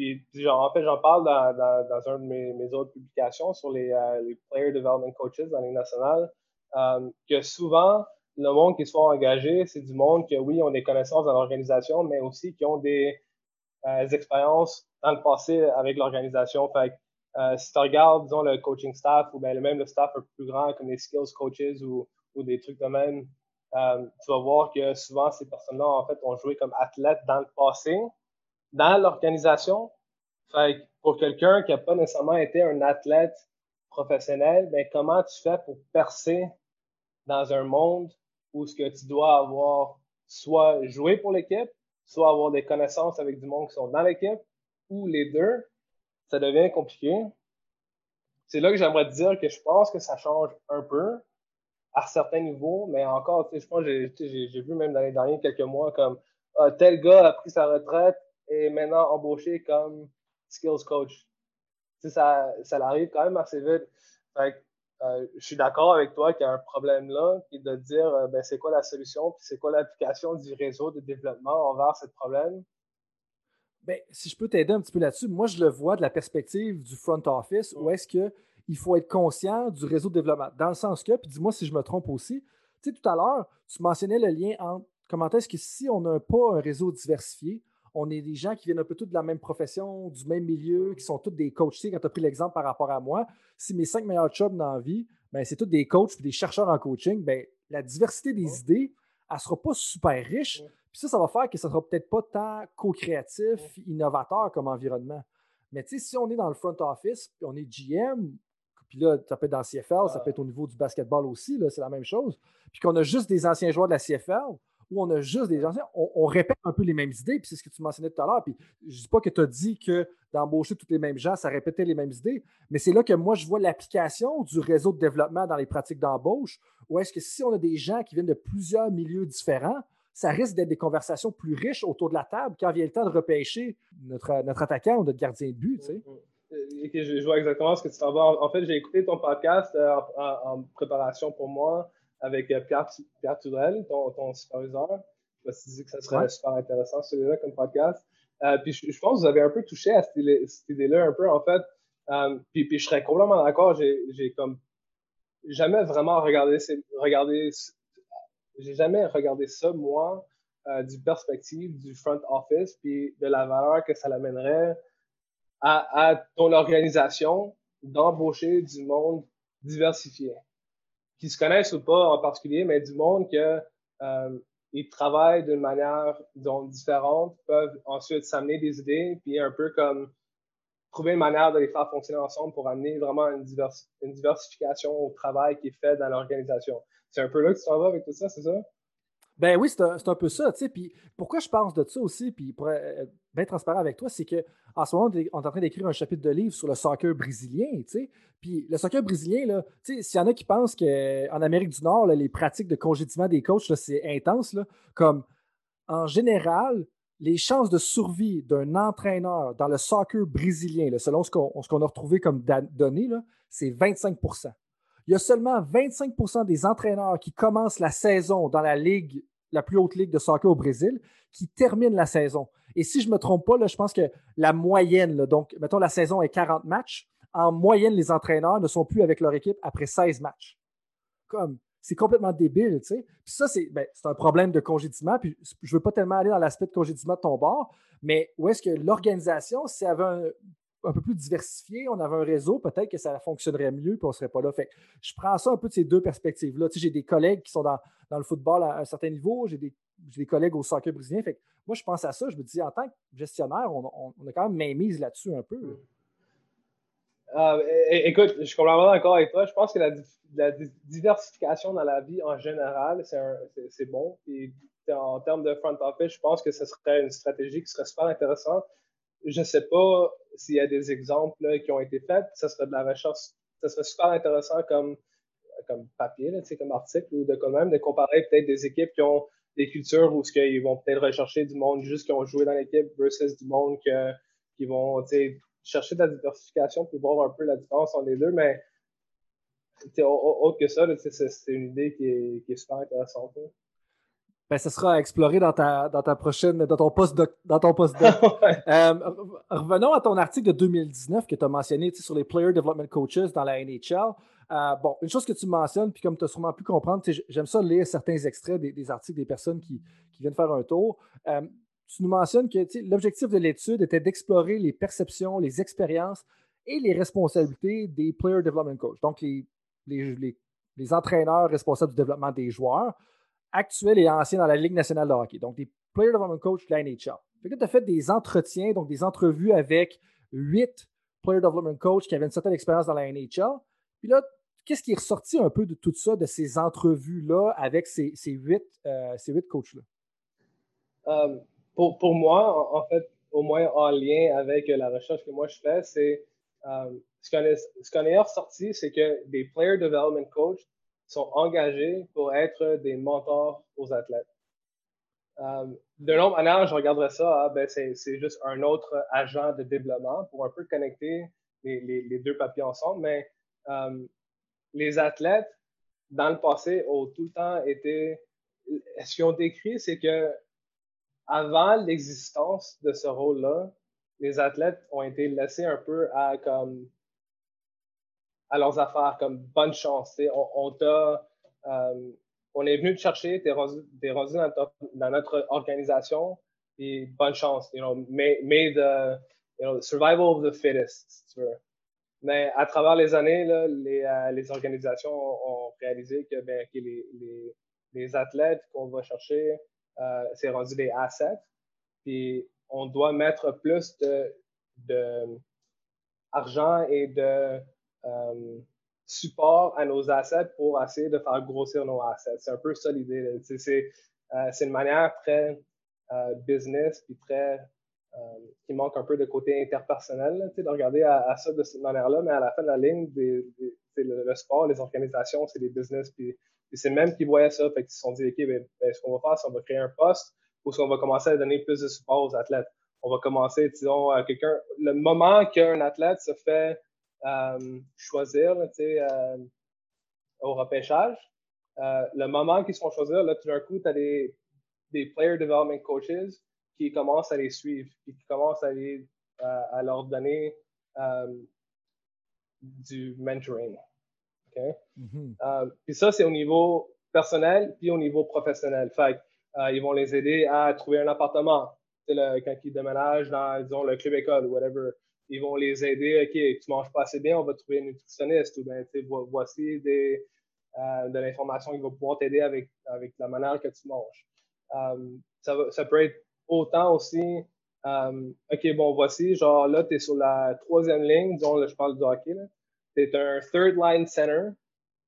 euh, puis, genre, en fait, j'en parle dans, dans, une de mes, mes, autres publications sur les, euh, les Player Development Coaches dans les nationales, euh, que souvent, le monde qui soit engagé, c'est du monde qui, oui, ont des connaissances dans l'organisation, mais aussi qui ont des, des expériences dans le passé avec l'organisation. Fait euh, si tu regardes, disons, le coaching staff ou bien même le staff un peu plus grand comme les skills coaches ou, ou des trucs de même, euh, tu vas voir que souvent ces personnes-là, en fait, ont joué comme athlètes dans le passé, dans l'organisation. Fait pour quelqu'un qui n'a pas nécessairement été un athlète professionnel, ben, comment tu fais pour percer dans un monde où ce que tu dois avoir soit joué pour l'équipe, soit avoir des connaissances avec du monde qui sont dans l'équipe, ou les deux, ça devient compliqué. C'est là que j'aimerais te dire que je pense que ça change un peu à certains niveaux, mais encore, je pense j'ai vu même dans les derniers quelques mois comme ah, tel gars a pris sa retraite et maintenant embauché comme skills coach. ça, ça arrive quand même assez vite. Euh, je suis d'accord avec toi qu'il y a un problème là, puis de dire euh, ben, c'est quoi la solution, puis c'est quoi l'application du réseau de développement envers ce problème. Ben, si je peux t'aider un petit peu là-dessus, moi, je le vois de la perspective du front office où est-ce qu'il faut être conscient du réseau de développement. Dans le sens que, puis dis-moi si je me trompe aussi, tu sais, tout à l'heure, tu mentionnais le lien entre comment est-ce que si on n'a pas un réseau diversifié, on est des gens qui viennent un peu tous de la même profession, du même milieu, qui sont tous des coachs. Tu sais, quand tu as pris l'exemple par rapport à moi, si mes cinq meilleurs jobs dans la vie, ben, c'est tous des coachs et des chercheurs en coaching, ben, la diversité des idées, elle ne sera pas super riche, puis ça, ça va faire que ça ne sera peut-être pas tant co-créatif, innovateur comme environnement. Mais tu sais, si on est dans le front office, puis on est GM, Puis là, ça peut être dans le CFL, ça peut être au niveau du basketball aussi, c'est la même chose. Puis qu'on a juste des anciens joueurs de la CFL où on a juste des anciens, on, répète un peu les mêmes idées, puis c'est ce que tu mentionnais tout à l'heure. Puis je ne dis pas que tu as dit que d'embaucher tous les mêmes gens, ça répétait les mêmes idées, mais c'est là que moi, je vois l'application du réseau de développement dans les pratiques d'embauche, où est-ce que si on a des gens qui viennent de plusieurs milieux différents, ça risque d'être des conversations plus riches autour de la table quand vient le temps de repêcher notre, notre attaquant ou notre gardien de but. Sais. Mm-hmm. je, vois exactement ce que tu t'en vas. En fait, j'ai écouté ton podcast euh, en, préparation pour moi avec euh, Pierre, Pierre Tourelle, ton, ton superviseur. Je me suis dit que ça serait super intéressant celui-là comme podcast. Euh, puis je, pense que vous avez un peu touché à cette, idée-là un peu en fait. puis, puis je serais complètement d'accord. J'ai comme jamais vraiment regardé, regardé j'ai jamais regardé ça, moi, euh, du perspective du front office, puis de la valeur que ça l'amènerait à, à ton organisation d'embaucher du monde diversifié, qui se connaissent ou pas en particulier, mais du monde que euh, ils travaillent d'une manière dont différente, peuvent ensuite s'amener des idées, puis un peu comme trouver une manière de les faire fonctionner ensemble pour amener vraiment une, une diversification au travail qui est fait dans l'organisation. C'est un peu là que tu t'en vas avec tout ça, c'est ça? Ben oui, c'est un, peu ça. Tu sais, puis pourquoi je pense de ça aussi, puis pour être bien transparent avec toi, c'est qu'en ce moment, on est en train d'écrire un chapitre de livre sur le soccer brésilien. Tu sais, puis le soccer brésilien, là, tu sais, s'il y en a qui pensent qu'en Amérique du Nord, les pratiques de congédiement des coachs, c'est intense, là, comme en général, les chances de survie d'un entraîneur dans le soccer brésilien, selon ce qu'on a retrouvé comme données, c'est 25% il y a seulement 25% des entraîneurs qui commencent la saison dans la ligue, la plus haute ligue de soccer au Brésil, qui terminent la saison. Et si je ne me trompe pas, je pense que la moyenne, donc, mettons, la saison est 40 matchs. En moyenne, les entraîneurs ne sont plus avec leur équipe après 16 matchs. Comme, c'est complètement débile, tu sais. Puis ça, ben, c'est un problème de congédiement. Je ne veux pas tellement aller dans l'aspect de congédiement de ton bord, mais où est-ce que l'organisation, si elle avait un, un peu plus diversifié, on avait un réseau, peut-être que ça fonctionnerait mieux et on ne serait pas là. Fait je prends ça un peu de ces deux perspectives-là. Tu j'ai des collègues qui sont dans, le football à un certain niveau, j'ai des, collègues au soccer brésilien. Fait moi, je pense à ça, je me dis, en tant que gestionnaire, on, a quand même mise là-dessus un peu. Ah, écoute, je suis complètement d'accord avec toi. Je pense que la, diversification dans la vie en général, c'est bon. Et en termes de front office, je pense que ce serait une stratégie qui serait super intéressante je ne sais pas s'il y a des exemples qui ont été faits. Ça serait de la recherche, ça serait super intéressant comme, comme papier, là, comme article ou de quand même, de comparer peut-être des équipes qui ont des cultures où ils vont peut-être rechercher du monde juste qui ont joué dans l'équipe versus du monde qui vont chercher de la diversification puis voir un peu la différence entre les deux. Mais autre que ça, c'est une idée qui est, qui est super intéressante. Ben, ce sera à explorer dans ta, dans ta prochaine, dans ton post dans ton post euh, revenons à ton article de 2019 que tu as mentionné sur les Player Development Coaches dans la NHL. Euh, bon, une chose que tu mentionnes, puis comme tu as sûrement pu comprendre, j'aime ça lire certains extraits des, articles des personnes qui, viennent faire un tour. Euh, tu nous mentionnes que l'objectif de l'étude était d'explorer les perceptions, les expériences et les responsabilités des Player Development Coaches, donc les, les, les entraîneurs responsables du développement des joueurs actuels et anciens dans la Ligue nationale de hockey, donc des player development coach de la NHL. Fait que tu as fait des entretiens, donc des entrevues avec huit player development coach qui avaient une certaine expérience dans la NHL. Puis là, qu'est-ce qui est ressorti un peu de tout ça, de ces entrevues-là avec ces, ces huit, euh, coachs-là? Euh, pour, pour, moi, en, fait, au moins en lien avec la recherche que moi je fais, c'est euh, ce qu'on est, ressorti, c'est que des player development coach sont engagés pour être des mentors aux athlètes. Euh, de longue manière, je regarderais ça, ah, ben c'est, juste un autre agent de développement pour un peu connecter les, deux papiers ensemble, mais euh, les athlètes, dans le passé, ont tout le temps été... Ce qu'ils ont décrit, c'est que avant l'existence de ce rôle-là, les athlètes ont été laissés un peu à comme à leurs affaires, comme bonne chance. On, on euh, on est venu te chercher, t'es rendu, es rendu dans, notre organisation, et bonne chance. You know, may, may the you know, survival of the fittest, tu veux. Mais à travers les années, là, les, euh, les organisations ont, réalisé que, ben, que les, les, les athlètes qu'on va chercher, euh, c'est rendu des assets. Puis on doit mettre plus de, de et de support à nos assets pour essayer de faire grossir nos assets. C'est un peu ça l'idée. C'est une manière très business puis très qui manque un peu de côté interpersonnel, de regarder à, ça de cette manière-là, mais à la fin de la ligne, le, sport, les organisations, c'est des business, puis, c'est même qui voyaient ça, fait qu'ils se sont dit, OK, ben, ben, ce qu'on va faire, c'est qu'on va créer un poste ou ce qu'on va commencer à donner plus de support aux athlètes. On va commencer, disons, quelqu'un, le moment qu'un athlète se fait euh, choisir, tu sais, euh, au repêchage, euh, le moment qu'ils se font choisir, là, tout d'un coup, tu as des, des player development coaches qui commencent à les suivre, puis qui commencent à, les, à leur donner du mentoring. Mm-hmm. Euh, puis ça, c'est au niveau personnel, puis au niveau professionnel. Fait euh, ils vont les aider à trouver un appartement. Le, quand ils déménagent dans, disons, le club école ou whatever, ils vont les aider. OK, tu manges pas assez bien, on va trouver un nutritionniste. Ou bien, voici des, euh, de l'information qui va pouvoir t'aider avec, avec la manière que tu manges. ça, ça peut être autant aussi OK, bon, voici, genre là, tu es sur la troisième ligne, disons, là, je parle du hockey, là c'est un third line center,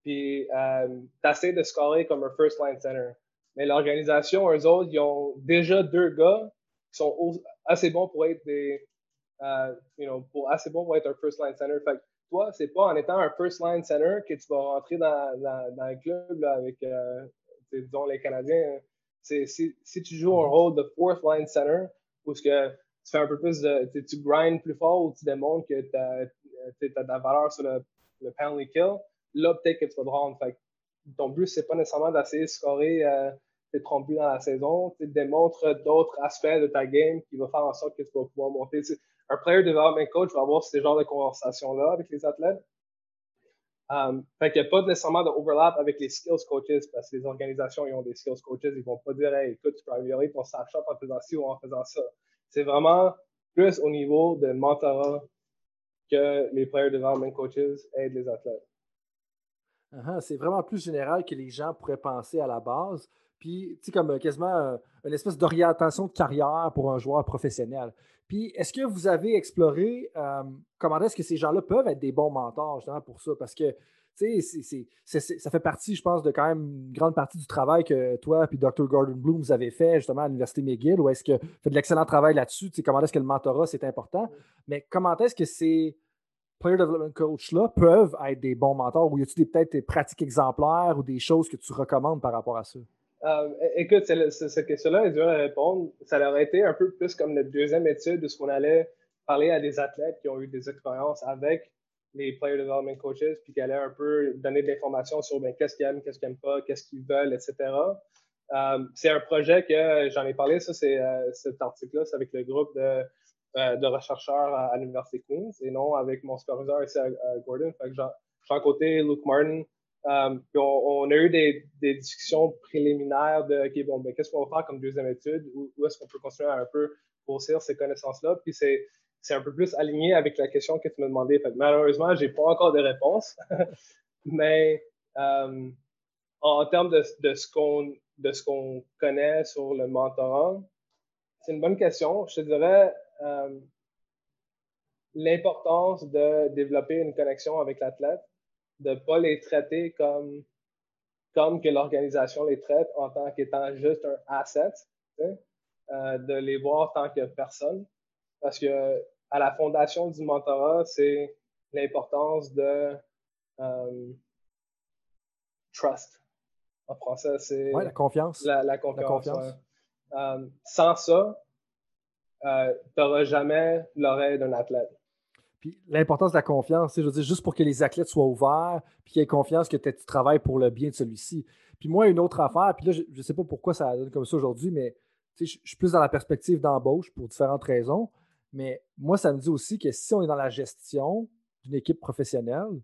puis euh, tu essaies de scorer comme un first line center. Mais l'organisation, eux autres, ils ont déjà deux gars qui sont assez bons pour être des, pour assez bons pour être un first line center. Fait que toi, c'est pas en étant un first line center que tu vas rentrer dans, dans, le club là, avec, euh, les Canadiens. C'est, si, tu joues un rôle de fourth line center, ou que tu fais un peu plus tu grindes plus fort ou tu démontres que tu as, de la valeur sur le, le penalty kill, là, peut-être que tu vas te rendre. Ton but, c'est pas nécessairement d'essayer de scorer euh, tes 30 buts dans la saison. Tu démontres d'autres aspects de ta game qui vont faire en sorte que tu vas pouvoir monter. un player development coach va avoir ce genre de conversation-là avec les athlètes. Um, fait qu'il n'y a pas nécessairement de overlap avec les skills coaches parce que les organisations ils ont des skills coaches. Ils vont pas dire, hey, écoute, tu peux améliorer ton snapshot en faisant ci ou en faisant ça. C'est vraiment plus au niveau de mentorat que les player development coaches aident les athlètes. Uh-huh, c'est vraiment plus général que les gens pourraient penser à la base. Puis, tu sais, comme euh, quasiment euh, une espèce d'orientation de carrière pour un joueur professionnel. Puis, est-ce que vous avez exploré euh, comment est-ce que ces gens-là peuvent être des bons mentors, justement, pour ça? Parce que, tu sais, ça fait partie, je pense, de quand même une grande partie du travail que toi et Dr. Gordon Bloom vous avez fait, justement, à l'Université McGill, ou est-ce que vous faites de l'excellent travail là-dessus? Tu sais, comment est-ce que le mentorat, c'est important? Mais comment est-ce que ces player development coach-là peuvent être des bons mentors? Ou y a-t-il peut-être des pratiques exemplaires ou des choses que tu recommandes par rapport à ça? Euh, écoute, cette question-là est dure à répondre. Ça aurait été un peu plus comme notre deuxième étude de ce qu'on allait parler à des athlètes qui ont eu des expériences avec les player development coaches, puis qui allaient un peu donner de l'information sur ben, qu'est-ce qu'ils aiment, qu'est-ce qu'ils n'aiment pas, qu'est-ce qu'ils veulent, etc. Euh, c'est un projet que j'en ai parlé, ça, c'est euh, cet article-là, c'est avec le groupe de euh, de rechercheurs à, l'Université Queens et non avec mon superviseur ici à, Gordon. Fait que j'ai à côté Luke Martin. Euh, on, a eu des, discussions préliminaires de OK, bon, ben, qu'est-ce qu'on va faire comme deuxième étude? Où, est-ce qu'on peut continuer à un peu grossir ces connaissances-là? Puis c'est, c'est un peu plus aligné avec la question que tu m'as demandé. Malheureusement, j'ai pas encore de réponse. Mais euh, en, termes de, de, ce qu'on de ce qu'on connaît sur le mentorat, c'est une bonne question. Je te dirais, euh, l'importance de développer une connexion avec l'athlète, de ne pas les traiter comme, comme que l'organisation les traite en tant qu'étant juste un asset, euh, de les voir tant que personne. Parce que à la fondation du mentorat, c'est l'importance de euh, trust. En français, c'est la confiance. La, confiance. sans ça, euh, tu n'auras jamais l'oreille d'un athlète. Puis l'importance de la confiance, je veux dire, juste pour que les athlètes soient ouverts, puis qu'ils aient confiance que tu travailles pour le bien de celui-ci. Puis moi, une autre affaire, puis là, je ne sais pas pourquoi ça donne comme ça aujourd'hui, mais je suis plus dans la perspective d'embauche pour différentes raisons. Mais moi, ça me dit aussi que si on est dans la gestion d'une équipe professionnelle,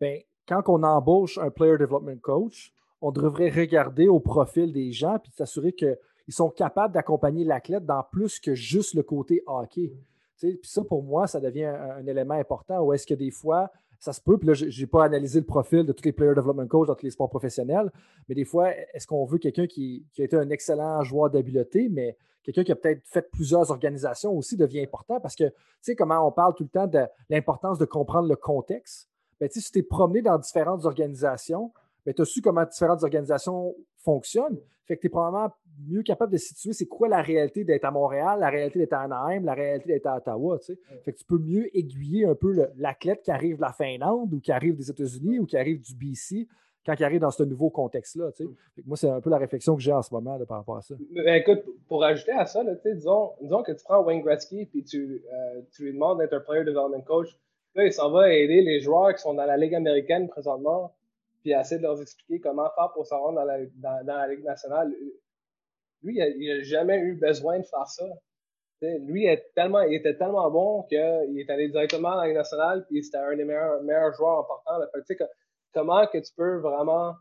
ben, quand on embauche un player development coach, on devrait regarder au profil des gens puis s'assurer que ils sont capables d'accompagner l'athlète dans plus que juste le côté hockey. Puis ça, pour moi, ça devient un, élément important. Ou est-ce que des fois, ça se peut, puis là, je n'ai pas analysé le profil de tous les player development coach dans tous les sports professionnels, mais des fois, est-ce qu'on veut quelqu'un qui, a été un excellent joueur d'habileté, mais quelqu'un qui a peut-être fait plusieurs organisations aussi devient important parce que, tu sais, comment on parle tout le temps de l'importance de comprendre le contexte. ben, si tu t'es promené dans différentes organisations, tu as su comment différentes organisations fonctionnent. Fait que tu es probablement mieux capable de situer c'est quoi la réalité d'être à Montréal, la réalité d'être à Anaheim, la réalité d'être à Ottawa. Tu Fait que tu peux mieux aiguiller un peu l'athlète qui arrive de la Finlande ou qui arrive des États-Unis ou qui arrive du BC quand il arrive dans ce nouveau contexte-là. Tu Moi, c'est un peu la réflexion que j'ai en ce moment par rapport à ça. Ben, écoute, pour ajouter à ça, disons, disons que tu prends Wayne Gretzky et tu, euh, tu lui demandes d'être un player development coach. Là, il s'en va aider les joueurs qui sont dans la Ligue américaine présentement puis essayer de leur expliquer comment faire pour se rendre dans la, dans, la Ligue nationale. Lui, il n'a jamais eu besoin de faire ça. lui, il, tellement, il était tellement bon qu'il est allé directement dans la Ligue nationale, puis c'était un des meilleurs, meilleurs joueurs en que, comment que tu peux vraiment.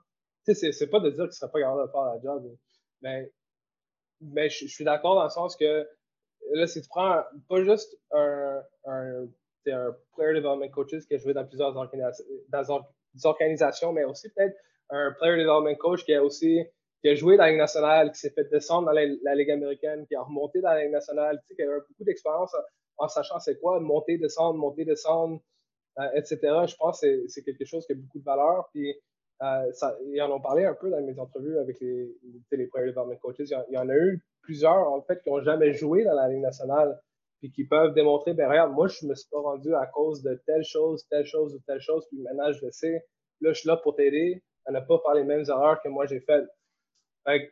C'est, c'est pas de dire qu'il ne serait pas capable de faire la job, mais, mais je, suis d'accord dans le sens que là, si tu prends pas juste un, un, un player development coach qui a joué dans plusieurs organisations, organisations, mais aussi peut-être un player development coach qui a aussi qui a joué dans la Ligue nationale, qui s'est fait descendre dans la, Ligue américaine, qui a remonté dans la Ligue nationale, tu sais, qui a eu beaucoup d'expérience en, sachant c'est quoi, monter, descendre, monter, descendre, euh, etc. Je pense que c'est quelque chose qui a beaucoup de valeur. Puis, euh, ils en ont parlé un peu dans mes entrevues avec les, les, player development coaches. Il y, en, a eu plusieurs, en fait, qui n'ont jamais joué dans la Ligue nationale, puis qui peuvent démontrer, ben regarde, moi, je me suis pas rendu à cause de telle chose, telle chose ou telle chose, puis maintenant, je sais. Là, je suis là pour t'aider à ne pas faire les mêmes erreurs que moi, j'ai faites. Fait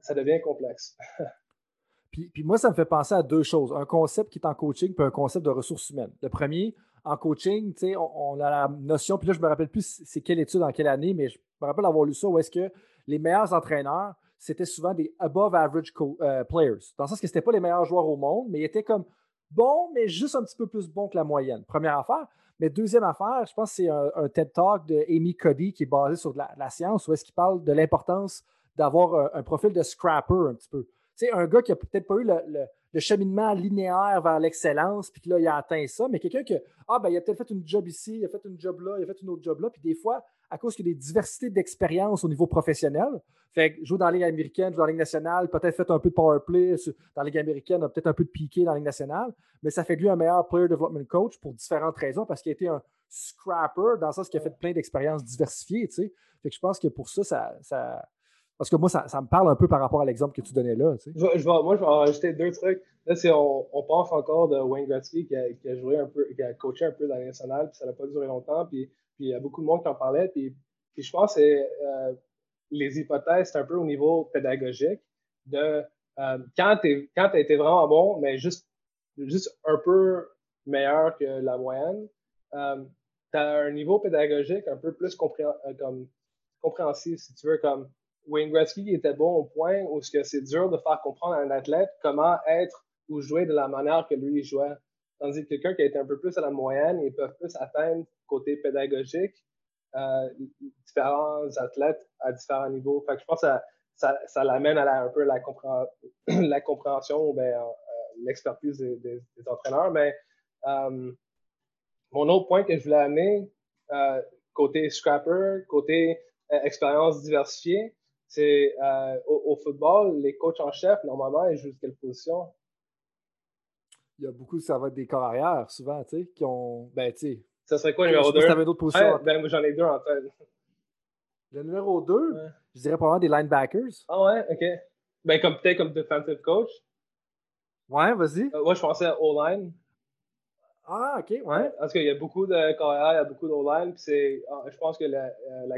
ça devient complexe. puis, puis, moi, ça me fait penser à deux choses. Un concept qui est en coaching, puis un concept de ressources humaines. Le premier, en coaching, on, on a la notion, puis là, je me rappelle plus c'est quelle étude, en quelle année, mais je me rappelle avoir lu ça, où est-ce que les meilleurs entraîneurs c'était souvent des above average euh, players. Dans le sens que ce n'étaient pas les meilleurs joueurs au monde, mais ils étaient comme bons, mais juste un petit peu plus bons que la moyenne. Première affaire. Mais deuxième affaire, je pense que c'est un, TED Talk de Amy Cuddy qui est basé sur la, science, où est-ce qu'il parle de l'importance d'avoir un, profil de scrapper un petit peu. Sais, un gars qui n'a peut-être pas eu le, cheminement linéaire vers l'excellence, puis que là, il a atteint ça, mais quelqu'un qui, ah, ben, il a peut-être fait une job ici, il a fait une job là, il a fait une autre job là, puis des fois, à cause qu'il y a des diversités d'expérience au niveau professionnel. Fait que jouer dans la Ligue américaine, jouer dans la Ligue nationale, peut-être fait un peu de power play dans la Ligue américaine, peut-être un peu de piqué dans la Ligue nationale, mais ça fait de lui un meilleur player development coach pour différentes raisons parce qu'il a été un scrapper dans le sens qu'il a fait plein d'expériences diversifiées. Tu sais. Fait que je pense que pour ça, ça, parce que moi, ça, me parle un peu par rapport à l'exemple que tu donnais là. Tu sais. je, moi, je vais rajouter deux trucs. Là, on, on, pense encore de Wayne Gretzky qui a, joué un peu, qui a coaché un peu dans la nationale, puis ça n'a pas duré longtemps. Puis puis il y a beaucoup de monde qui en parlait. Puis, je pense que euh, les hypothèses, c'est un peu au niveau pédagogique de euh, quand tu as été vraiment bon, mais juste, juste un peu meilleur que la moyenne, euh, tu as un niveau pédagogique un peu plus compréhensif, si tu veux, comme Wayne Gretzky était bon au point où c'est dur de faire comprendre à un athlète comment être ou jouer de la manière que lui jouait. Tandis que quelqu'un qui a été un peu plus à la moyenne, ils peuvent plus atteindre côté pédagogique euh, différents athlètes à différents niveaux. Fait que je pense que ça, ça, l'amène à un peu la, la compréhension, ben, euh, l'expertise des, entraîneurs. Mais euh, mon autre point que je voulais amener, côté scrapper, côté expérience diversifiée, c'est au, au, football, les coachs en chef, normalement, ils jouent quelle position? Il y a beaucoup, ça va être des corps arrière, souvent, tu sais, qui ont. Ben, tu sais. Ça serait quoi le numéro 2 Si d'autres positions. ben, moi, j'en ai deux en tête. Le numéro 2, je dirais probablement des linebackers. Ah ouais, ok. Ben, comme peut-être comme defensive coach. Ouais, vas-y. Euh, moi, je pensais à O-line. Ah, ok, ouais. Parce qu'il y a beaucoup de corps arrière, il y a beaucoup d'O-line, puis c'est. Ah, je pense que la, euh, la,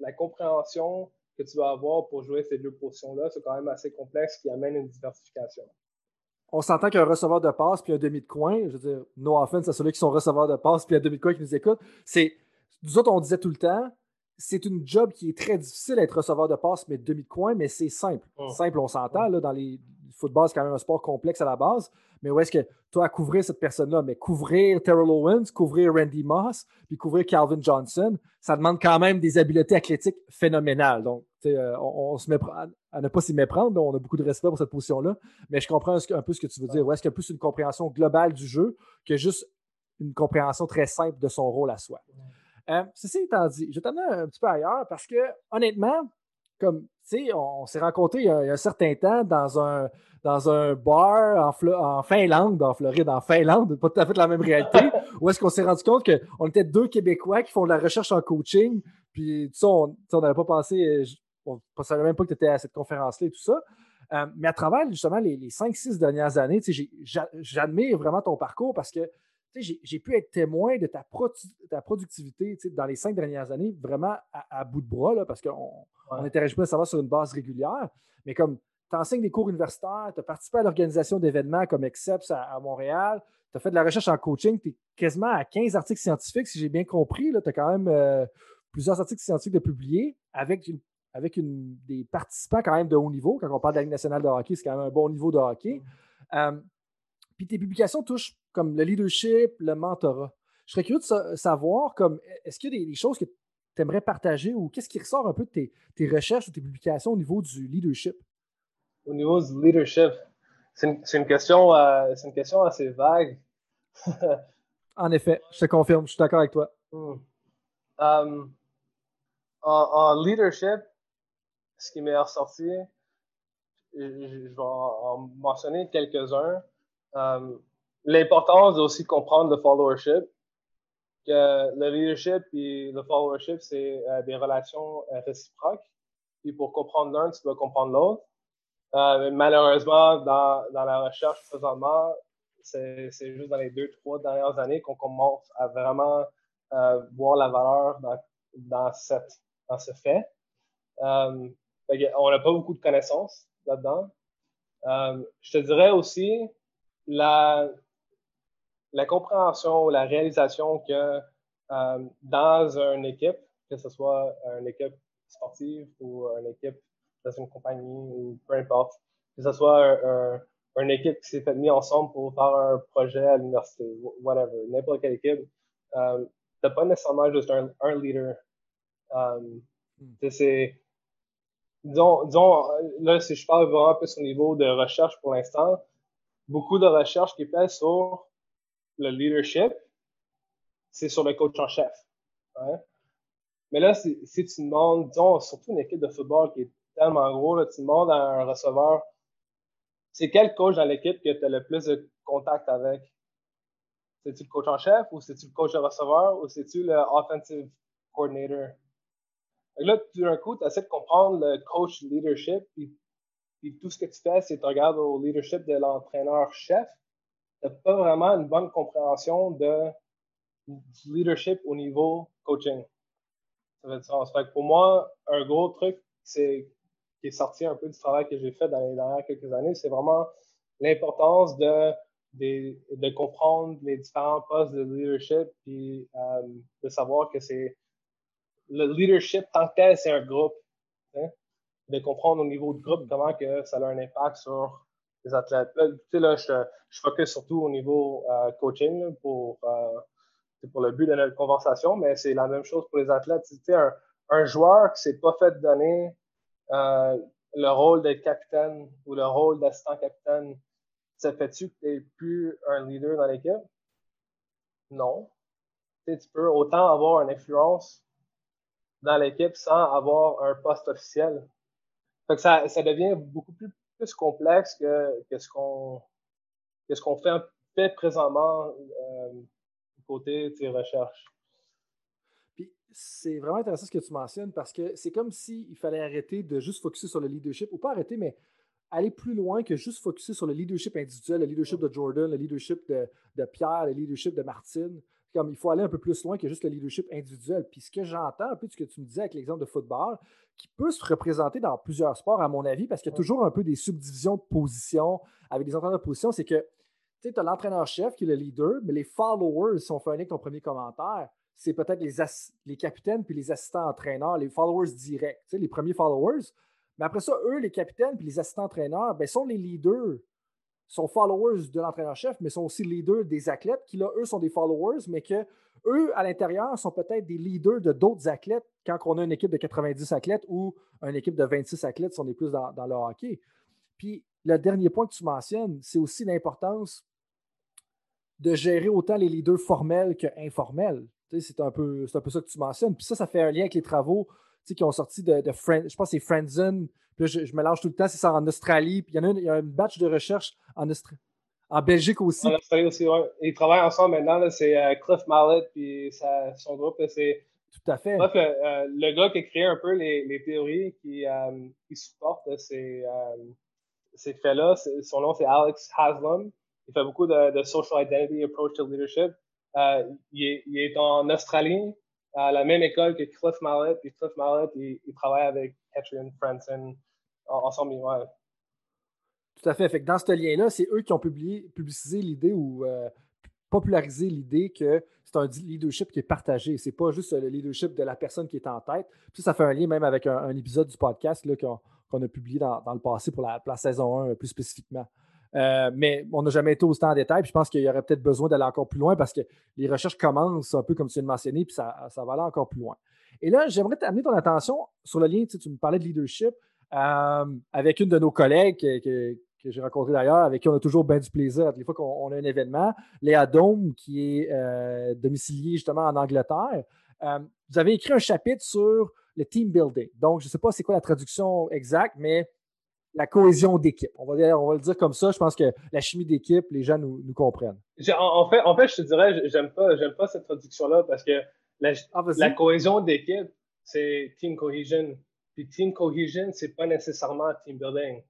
la compréhension que tu vas avoir pour jouer ces deux positions-là, c'est quand même assez complexe, qui amène une diversification on s'entend qu'un receveur de passe puis un demi de coin, je veux dire, no offense à ceux qui sont receveurs de passe puis un demi de coin qui nous écoutent, c'est, nous autres, on disait tout le temps, c'est une job qui est très difficile à être receveur de passe, mais demi de coin, mais c'est simple. Oh. Simple, on s'entend, là, dans les football, c'est quand même un sport complexe à la base, mais où est-ce que toi, couvrir cette personne-là, mais couvrir Terrell Owens, couvrir Randy Moss, puis couvrir Calvin Johnson, ça demande quand même des habiletés athlétiques phénoménales. Donc, euh, on, se met à ne pas s'y méprendre. On a beaucoup de respect pour cette position-là. Mais je comprends un, peu ce que tu veux dire. Ou est-ce qu'il y a plus une compréhension globale du jeu que juste une compréhension très simple de son rôle à soi? Euh, ceci étant dit, je vais t'amener un petit peu ailleurs parce que, honnêtement, comme on, s'est rencontrés il y, a, un certain temps dans un, dans un bar en, en, Finlande, en Floride, en Finlande, pas tout à fait la même réalité, où est-ce qu'on s'est rendu compte qu'on était deux Québécois qui font de la recherche en coaching, puis ça, on n'avait pas pensé, on ne savait même pas que tu étais à cette conférence-là et tout ça. Euh, mais à travers justement les, les 5-6 dernières années, j'admire vraiment ton parcours parce que j'ai pu être témoin de ta, ta productivité dans les cinq dernières années, vraiment à, bout de bras, là, parce qu'on n'interagit pas nécessairement sur une base régulière. Mais comme tu enseignes des cours universitaires, tu as participé à l'organisation d'événements comme EXCEPS à, Montréal, tu as fait de la recherche en coaching, tu es quasiment à 15 articles scientifiques, si j'ai bien compris. Tu as quand même euh, plusieurs articles scientifiques de publier avec, avec une, des participants quand même de haut niveau. Quand on parle de la Ligue nationale de hockey, c'est quand même un bon niveau de hockey. Euh, puis tes publications touchent comme le leadership, le mentorat. Je serais curieux de savoir, comme, est-ce qu'il y a des, choses que tu aimerais partager ou qu'est-ce qui ressort un peu de tes, recherches ou tes publications au niveau du leadership? Au niveau du leadership, c'est une, question, euh, une question assez vague. en effet, je te confirme, je suis d'accord avec toi. Hmm. Um, en, leadership, ce qui m'est ressorti, je, vais en mentionner quelques-uns. Um, l'importance aussi comprendre le followership, que le leadership et le followership, c'est euh, des relations euh, réciproques. Puis pour comprendre l'un, tu dois comprendre l'autre. Malheureusement, dans, dans la recherche présentement, c'est juste dans les deux, trois dernières années qu'on commence à vraiment voir la valeur dans, dans, cette, dans ce fait. On n'a pas beaucoup de connaissances là-dedans. je te dirais aussi, la, la compréhension ou la réalisation que euh, dans une équipe, que ce soit une équipe sportive ou une équipe dans une compagnie ou peu importe, que ce soit une équipe qui s'est fait mise ensemble pour faire un projet à l'université, whatever, n'importe quelle équipe, euh, t'as pas nécessairement juste un, leader. Euh, hmm. c'est, disons, disons, là, si je parle vraiment plus au niveau de recherche pour l'instant, beaucoup de recherches qui pèsent sur le leadership, c'est sur le coach en chef. Mais là, si, tu demandes, disons, surtout une équipe de football qui est tellement gros, tu demandes à un receveur, c'est quel coach dans l'équipe que tu as le plus de contact avec? C'est-tu le coach en chef ou c'est-tu le coach de receveur ou c'est-tu le offensive coordinator? Là, tout d'un coup, tu essaies de comprendre le coach leadership, puis, puis tout ce que tu fais, c'est que tu regardes au leadership de l'entraîneur-chef, n'as pas vraiment une bonne compréhension de, du leadership au niveau coaching. Ça fait du sens. Fait pour moi, un gros truc c'est, qui est sorti un peu du travail que j'ai fait dans les dernières quelques années, c'est vraiment l'importance de, de, de, comprendre les différents postes de leadership puis euh, de savoir que c'est le leadership tant que tel, c'est un groupe. De comprendre au niveau de groupe comment que ça a un impact sur les athlètes. Là, tu sais, là, je, je focus surtout au niveau euh, coaching pour, euh, pour le but de notre conversation, mais c'est la même chose pour les athlètes. Tu sais, un, joueur qui s'est pas fait donner euh, le rôle d'être capitaine ou le rôle d'assistant capitaine, ça fait-tu que tu n'es plus un leader dans l'équipe? Non. Tu peux autant avoir une influence dans l'équipe sans avoir un poste officiel. Fait que ça, ça devient beaucoup plus complexe que, ce qu'on fait présentement euh, côté tes recherches. Puis c'est vraiment intéressant ce que tu mentionnes parce que c'est comme s'il fallait arrêter de juste focuser sur le leadership, ou pas arrêter, mais aller plus loin que juste focuser sur le leadership individuel, le leadership de Jordan, le leadership de, de Pierre, le leadership de Martine. Comme il faut aller un peu plus loin que juste le leadership individuel. Puis ce que j'entends, un peu de ce que tu me disais avec l'exemple de football, qui peut se représenter dans plusieurs sports, à mon avis, parce qu'il y a toujours un peu des subdivisions de position avec des entraîneurs de position. C'est que tu as l'entraîneur-chef qui est le leader, mais les followers, si on fait un lien avec ton premier commentaire, c'est peut-être les, les capitaines puis les assistants entraîneurs, les followers directs, les premiers followers. Mais après ça, eux, les capitaines puis les assistants entraîneurs, ben, sont les leaders, sont followers de l'entraîneur-chef, mais sont aussi leaders des athlètes qui, là, eux, sont des followers, mais que eux, à l'intérieur, sont peut-être des leaders de d'autres athlètes quand on a une équipe de 90 athlètes ou une équipe de 26 athlètes si on est plus dans, le hockey. Puis le dernier point que tu mentionnes, c'est aussi l'importance de gérer autant les leaders formels que informels. C'est un, un peu ça que tu mentionnes. Puis ça, ça fait un lien avec les travaux qui ont sorti de, de Friend, je pense que c'est Friendzone. Puis je, je, mélange tout le temps, c'est ça en Australie. Puis il y, en a il y a un batch de recherche en Australie. En Belgique aussi. En Australie aussi, oui. Ils travaillent ensemble maintenant. C'est euh, Cliff Mallet puis son groupe. C'est tout à fait. Bref, euh, le gars qui a créé un peu les, les théories qui, euh, qui supportent ces, ces faits-là, son nom c'est Alex Haslam. Il fait beaucoup de, de social identity approach to leadership. Il est, il, est, en Australie, à la même école que Cliff Mallet. Puis Cliff Mallet, il, il travaille avec Catherine Franson ensemble. Ouais. Tout à fait. dans ce lien-là, c'est eux qui ont publié, publicisé l'idée ou euh, popularisé l'idée que c'est un leadership qui est partagé. C'est pas juste le leadership de la personne qui est en tête. Puis ça fait un lien même avec un, épisode du podcast qu'on a publié dans, le passé pour la, saison 1 plus spécifiquement. Euh, mais on n'a jamais été autant en détail. Puis je pense qu'il y aurait peut-être besoin d'aller encore plus loin parce que les recherches commencent un peu comme tu viens de mentionner, puis ça, ça va aller encore plus loin. Et là, j'aimerais t'amener ton attention sur le lien, tu, tu me parlais de leadership euh, avec une de nos collègues que, j'ai rencontré d'ailleurs, avec qui on a toujours bien du plaisir les fois qu'on a un événement, Léa Dome, qui est euh, domiciliée justement en Angleterre. Euh, vous avez écrit un chapitre sur le team building. Donc, je ne sais pas c'est quoi la traduction exacte, mais la cohésion d'équipe. On va, on va le dire comme ça. Je pense que la chimie d'équipe, les gens nous, comprennent. En, fait, en fait, je te dirais, j'aime pas, j'aime pas cette traduction-là parce que la, ah, la cohésion d'équipe, c'est team cohesion. Puis team cohesion, c'est pas nécessairement team building.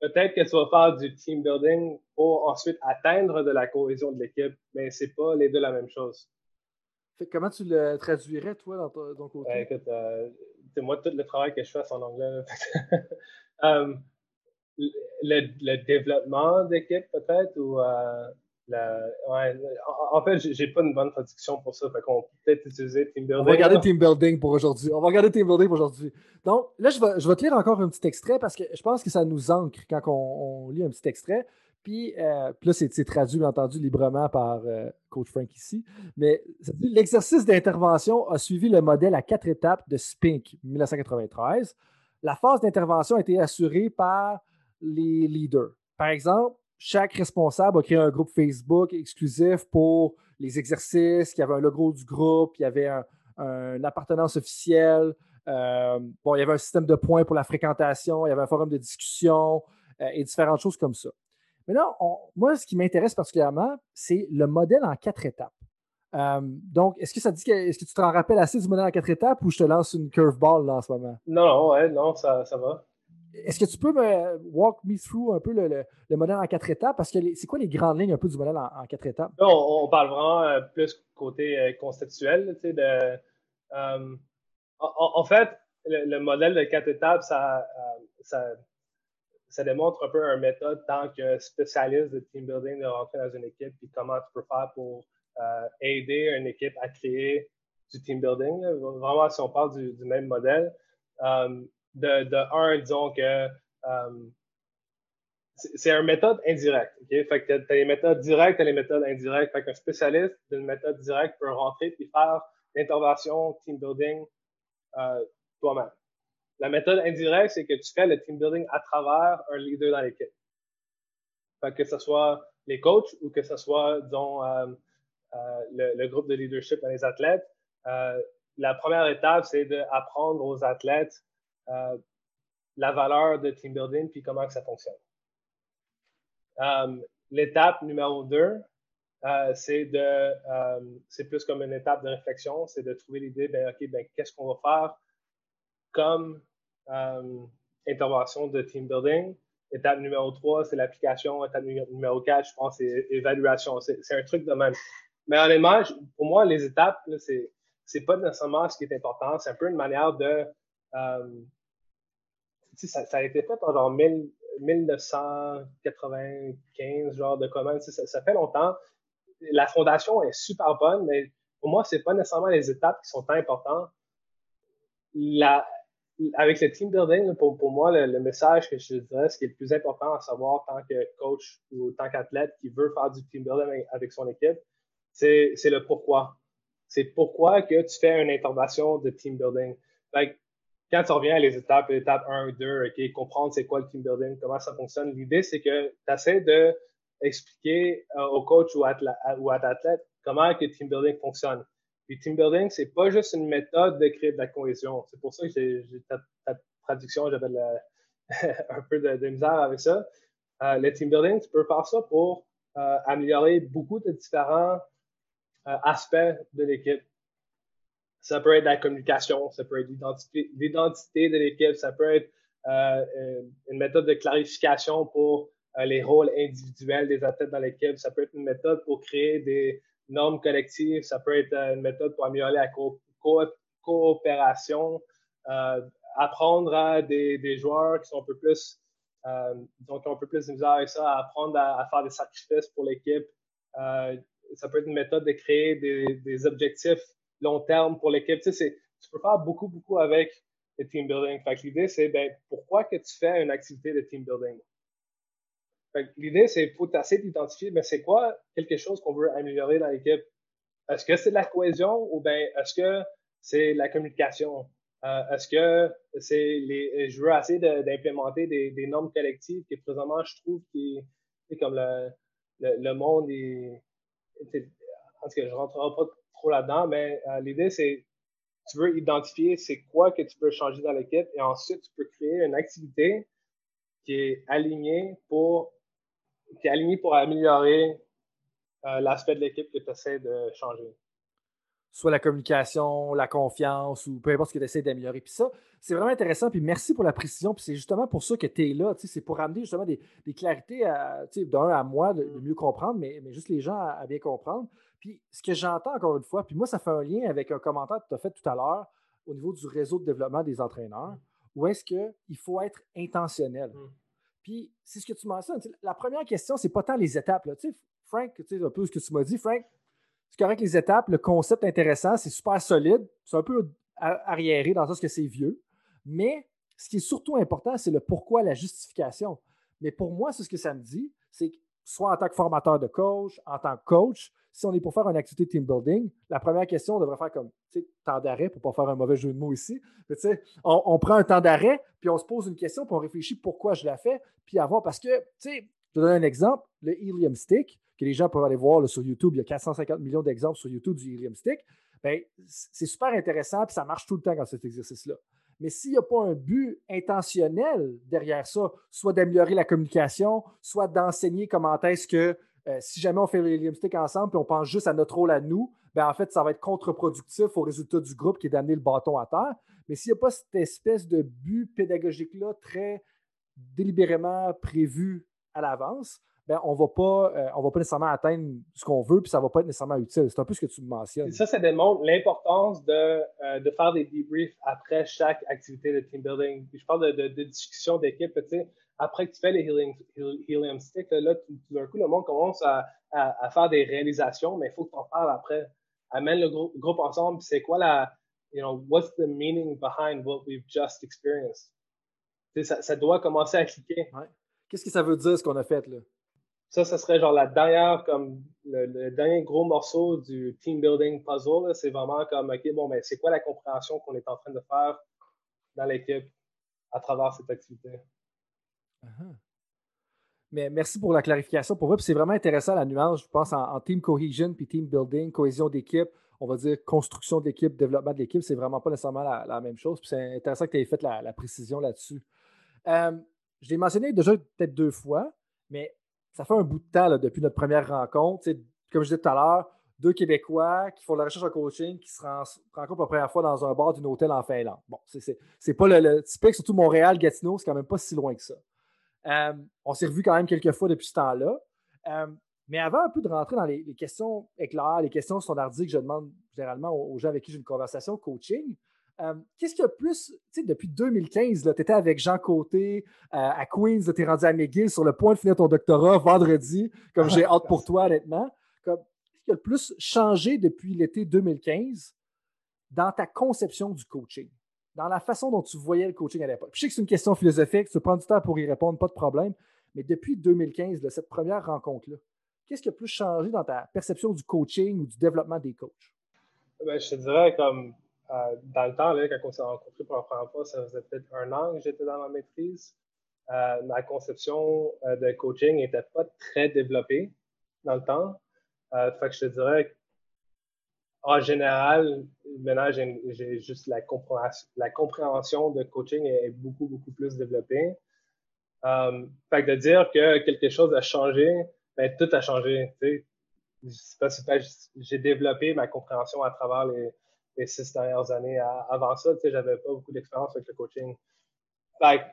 Peut-être que tu vas faire du team building pour ensuite atteindre de la cohésion de l'équipe, mais c'est pas les deux la même chose. Fait comment tu le traduirais, toi, dans ton, côté? Ben, écoute, euh, moi, tout le travail que je fais, en anglais. um, le, le, développement d'équipe, peut-être, ou euh, ouais, en, fait, j'ai pas une bonne traduction pour ça. Fait qu'on peut peut-être utiliser Team Building. On va regarder Team Building pour aujourd'hui. On va regarder Team Building pour aujourd'hui. Donc, là, je vais, je vais te lire encore un petit extrait parce que je pense que ça nous ancre quand on, lit un petit extrait. Puis, euh, là, c'est traduit, bien entendu, librement par euh, Coach Frank ici. Mais l'exercice d'intervention a suivi le modèle à quatre étapes de Spink 1993. La phase d'intervention a été assurée par les leaders. Par exemple, chaque responsable a créé un groupe Facebook exclusif pour les exercices, qui avait un logo du groupe, il y avait une appartenance officielle. Euh, bon, il y avait un système de points pour la fréquentation, il y avait un forum de discussion euh, et différentes choses comme ça. Mais là, moi, ce qui m'intéresse particulièrement, c'est le modèle en quatre étapes. Euh, donc, est-ce que ça dit que, est-ce que tu te rappelles assez du modèle en quatre étapes ou je te lance une curveball là en ce moment? Non, non, ouais, non, ça, ça va. Est-ce que tu peux me walk me through un peu le, modèle en quatre étapes? Parce que c'est quoi les grandes lignes un peu du modèle en, quatre étapes? on, parle vraiment euh, plus côté euh, conceptuel. Tu sais, euh, en, fait, le, modèle de quatre étapes, ça, ça, démontre un peu une méthode tant que spécialiste de team building de rentrer dans une équipe et comment tu peux faire pour aider une équipe à créer du team building. Vraiment, si on parle du même modèle de, de un, disons que euh, c'est une méthode indirecte. Okay? Fait que tu as les méthodes directes et les méthodes indirectes. Fait qu'un spécialiste d'une méthode directe peut rentrer et faire l'intervention, team building euh, toi-même. La méthode indirecte, c'est que tu fais le team building à travers un leader dans l'équipe. Fait que ce soit les coachs ou que ce soit, disons, euh, euh le, le, groupe de leadership dans les athlètes. Euh, la première étape, c'est d'apprendre aux athlètes euh, la valeur de team building puis comment que ça fonctionne. Euh, l'étape numéro deux, euh, c'est de, c'est plus comme une étape de réflexion, c'est de trouver l'idée, ben ok, ben qu'est-ce qu'on va faire comme intervention de team building? Étape numéro 3, c'est l'application. Étape numéro 4, je pense, c'est évaluation. C'est un truc de même. Mais honnêtement, pour moi, les étapes, c'est c'est pas nécessairement ce qui est important. C'est un peu une manière de euh, ça, ça, a été fait en genre 1995, genre de comment, ça, ça fait longtemps. La fondation est super bonne, mais pour moi, c'est pas nécessairement les étapes qui sont importantes. La, avec le team building, pour, moi, le, message que je dirais, ce qui est le plus important à savoir tant que coach ou tant qu'athlète qui veut faire du team building avec son équipe, c'est le pourquoi. C'est pourquoi que tu fais une intervention de team building. Quand tu reviens à les étapes, étape 1, 2, OK, comprendre c'est quoi le team building, comment ça fonctionne, l'idée, c'est que tu essaies de expliquer euh, au coach ou à, ou l'athlète comment le team building fonctionne. Puis team building, c'est pas juste une méthode de créer de la cohésion. C'est pour ça que j'ai ta, traduction, j'avais un peu de, misère avec ça. Euh, le team building, tu peux faire ça pour euh, améliorer beaucoup de différents euh, aspects de l'équipe. Ça peut être la communication, ça peut être l'identité de l'équipe, ça peut être une méthode de clarification pour les rôles individuels des athlètes dans l'équipe, ça peut être une méthode pour créer des normes collectives, ça peut être une méthode pour améliorer la coopération, apprendre à des, joueurs qui sont un peu plus euh, donc, un peu plus de misère avec ça, à apprendre à, faire des sacrifices pour l'équipe. Euh, ça peut être une méthode de créer des, objectifs long terme pour l'équipe. Tu, sais, tu peux faire beaucoup, beaucoup avec le team building. Fait l'idée, c'est ben, pourquoi que tu fais une activité de team building? l'idée, c'est faut essayer d'identifier, ben, c'est quoi quelque chose qu'on veut améliorer dans l'équipe? Est-ce que c'est la cohésion ou bien est-ce que c'est la communication? Euh, est-ce que c'est les, je veux essayer d'implémenter des, des, normes collectives qui présentement, je trouve, qui est comme le, le, monde est, en tout cas, je rentrerai pas trop là-dedans, mais euh, l'idée, c'est tu veux identifier c'est quoi que tu peux changer dans l'équipe et ensuite tu peux créer une activité qui est alignée pour qui est alignée pour améliorer euh, l'aspect de l'équipe que tu essaies de changer soit la communication, la confiance ou peu importe ce que tu essaies d'améliorer. Puis ça, c'est vraiment intéressant. Puis merci pour la précision. Puis c'est justement pour ça que tu es là. C'est pour amener justement des, clarités d'un à moi de, mieux comprendre, mais, mais juste les gens à, bien comprendre. Puis ce que j'entends encore une fois, puis moi, ça fait un lien avec un commentaire que tu as fait tout à l'heure au niveau du réseau de développement des entraîneurs, où est-ce qu'il faut être intentionnel. Mm. Puis c'est ce que tu mentionnes. La première question, c'est pas tant les étapes. Là. Frank, un peu ce que tu m'as dit, Frank, c'est correct les étapes, le concept intéressant, c'est super solide, c'est un peu arriéré dans le sens que c'est vieux, mais ce qui est surtout important, c'est le pourquoi, la justification. Mais pour moi, c'est ce que ça me dit, c'est que soit en tant que formateur de coach, en tant que coach, si on est pour faire une activité team building, la première question, on devrait faire comme temps d'arrêt pour ne pas faire un mauvais jeu de mots ici. Mais, on, on prend un temps d'arrêt, puis on se pose une question, puis on réfléchit pourquoi je la fais, puis avoir, parce que, tu sais, je te donne un exemple, le helium stick, que les gens peuvent aller voir sur YouTube. Il y a 450 millions d'exemples sur YouTube du helium stick. Ben, c'est super intéressant, puis ça marche tout le temps dans cet exercice-là. Mais s'il n'y a pas un but intentionnel derrière ça, soit d'améliorer la communication, soit d'enseigner comment est-ce que euh, si jamais on fait le stick ensemble puis on pense juste à notre rôle à nous, ben en fait, ça va être contre-productif au résultat du groupe qui est d'amener le bâton à terre. Mais s'il n'y a pas cette espèce de but pédagogique-là très délibérément prévu à l'avance, ben, on ne euh, va pas nécessairement atteindre ce qu'on veut, puis ça ne va pas être nécessairement utile. C'est un peu ce que tu mentionnes. ça, ça démontre l'importance de, euh, de, faire des debriefs après chaque activité de team building. je parle de, de, discussion d'équipe. Après que tu fais les helium, helium sticks, là, tout, d'un coup, le monde commence à, à, faire des réalisations, mais il faut que tu en parles après. Amène le groupe, groupe ensemble, c'est quoi la, you know, what's the meaning behind what we've just experienced? Ça, ça, doit commencer à cliquer. Qu'est-ce que ça veut dire, ce qu'on a fait, là? Ça, ce serait genre la dernière, comme le, dernier gros morceau du team building puzzle. C'est vraiment comme, OK, bon, mais c'est quoi la compréhension qu'on est en train de faire dans l'équipe à travers cette activité? Mais merci pour la clarification. Pour vous, c'est vraiment intéressant la nuance, je pense, en, team cohesion puis team building, cohésion d'équipe, on va dire construction d'équipe, développement de l'équipe, c'est vraiment pas nécessairement la, même chose. c'est intéressant que tu aies fait la, précision là-dessus. Euh, je l'ai mentionné déjà peut-être deux fois, mais ça fait un bout de temps depuis notre première rencontre. comme je disais tout à l'heure, deux Québécois qui font de la recherche en coaching, qui se rencontrent pour la première fois dans un bar d'un hôtel en Finlande. Bon, c'est pas le, typique, surtout Montréal, Gatineau, c'est quand même pas si loin que ça. Euh, on s'est revus quand même quelques fois depuis ce temps-là. Euh, mais avant un peu de rentrer dans les, questions éclairs, les questions standardiques que je demande généralement aux gens avec qui j'ai une conversation coaching, euh, qu'est-ce qu'il y a plus, tu sais, depuis 2015, tu étais avec Jean Côté euh, à Queens, tu es rendu à McGill sur le point de finir ton doctorat vendredi, comme j'ai hâte pour toi, honnêtement. Qu'est-ce qui a le plus changé depuis l'été 2015 dans ta conception du coaching, dans la façon dont tu voyais le coaching à l'époque? Je sais que c'est une question philosophique, tu prends du temps pour y répondre, pas de problème, mais depuis 2015, de cette première rencontre-là, qu'est-ce qui a plus changé dans ta perception du coaching ou du développement des coachs? Ben, je te dirais comme euh, dans le temps, là, quand on s'est rencontrés pour la première fois, ça faisait peut-être un an que j'étais dans ma maîtrise. Euh, ma conception euh, de coaching n'était pas très développée dans le temps. fait que je te dirais en général, maintenant, j'ai juste la compréhension, de coaching est beaucoup, beaucoup plus développée. Euh, fait que de dire que quelque chose a changé, ben, tout a changé. J'ai développé ma compréhension à travers les, les six dernières années. avant ça, j'avais pas beaucoup d'expérience avec le coaching. Fait que,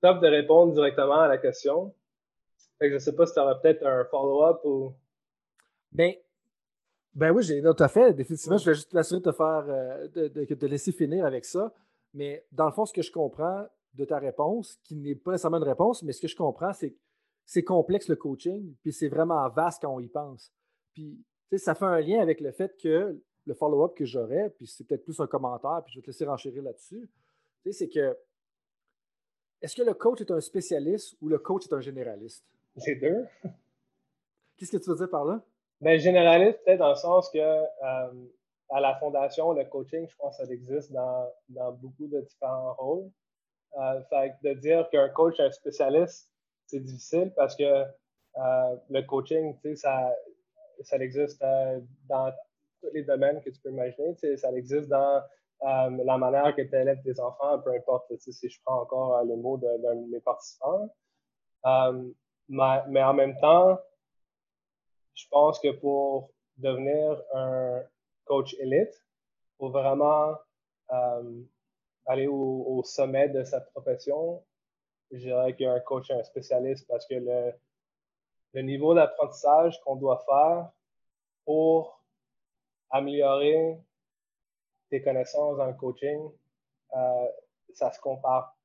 top de répondre directement à la question. Fait que je sais pas si tu aurais peut-être un follow-up ou. Ben, ben oui, j'ai tout à fait. Définitivement, je vais juste t'assurer de te faire euh, de, de, laisser finir avec ça. Mais dans le fond, ce que je comprends de ta réponse, qui n'est pas nécessairement une réponse, mais ce que je comprends, c'est que c'est complexe le coaching, puis c'est vraiment vaste quand on y pense. Puis, ça fait un lien avec le fait que le follow-up que j'aurais, puis c'est peut-être plus un commentaire, puis je vais te laisser renchérir là-dessus, c'est que est-ce que le coach est un spécialiste ou le coach est un généraliste? C'est deux. Qu'est-ce que tu veux dire par là? Ben, généraliste, peut-être dans le sens que euh, à la fondation, le coaching, je pense que ça existe dans, dans beaucoup de différents rôles. Euh, fait de dire qu'un coach est un spécialiste, c'est difficile parce que euh, le coaching, tu sais, ça, ça existe euh, dans tous les domaines que tu peux imaginer. Ça existe dans la manière que tu élèves tes enfants, peu importe si je prends encore le mot d'un de, mes participants. Mais, mais, en même temps, je pense que pour devenir un coach élite, il faut vraiment euh, aller au, sommet de sa profession. Je dirais qu'un coach est un spécialiste parce que le niveau d'apprentissage qu'on doit faire pour améliorer tes connaissances dans le coaching, euh, ça se compare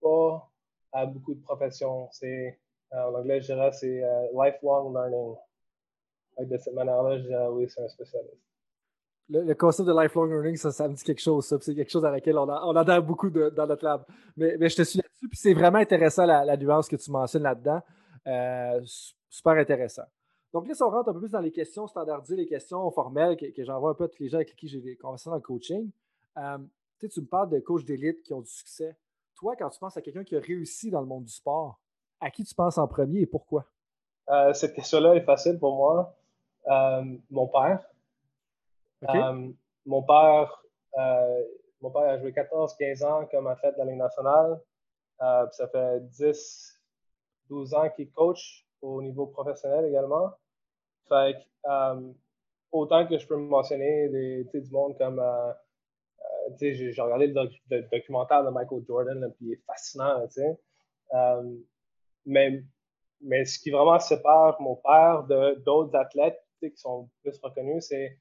pas à beaucoup de professions. C'est, euh, en anglais, je dirais, c'est euh, lifelong learning de cette manière-là, je dirais oui, c'est un spécialiste. Le, concept de lifelong learning, ça, me dit quelque chose. C'est quelque chose à laquelle on, on adhère beaucoup dans notre lab. Mais, mais je te suis là-dessus. Puis c'est vraiment intéressant la, nuance que tu mentionnes là-dedans. Euh, super intéressant. Donc là, si on rentre un peu plus dans les questions standardisées, les questions formelles que, j'envoie un peu à tous les gens avec qui j'ai des conversations dans le coaching. Euh, tu me parles de coachs d'élite qui ont du succès. Toi, quand tu penses à quelqu'un qui a réussi dans le monde du sport, à qui tu penses en premier et pourquoi? Euh, cette question-là est facile pour moi. Euh, mon père. Mon père, mon père a joué 14-15 ans comme athlète de la Ligue nationale. ça fait 10, 12 ans qu'il coach au niveau professionnel également. Fait autant que je peux mentionner des, du monde comme j'ai regardé le, documentaire de Michael Jordan, puis il est fascinant, mais, mais ce qui vraiment sépare mon père de d'autres athlètes qui sont plus reconnus, c'est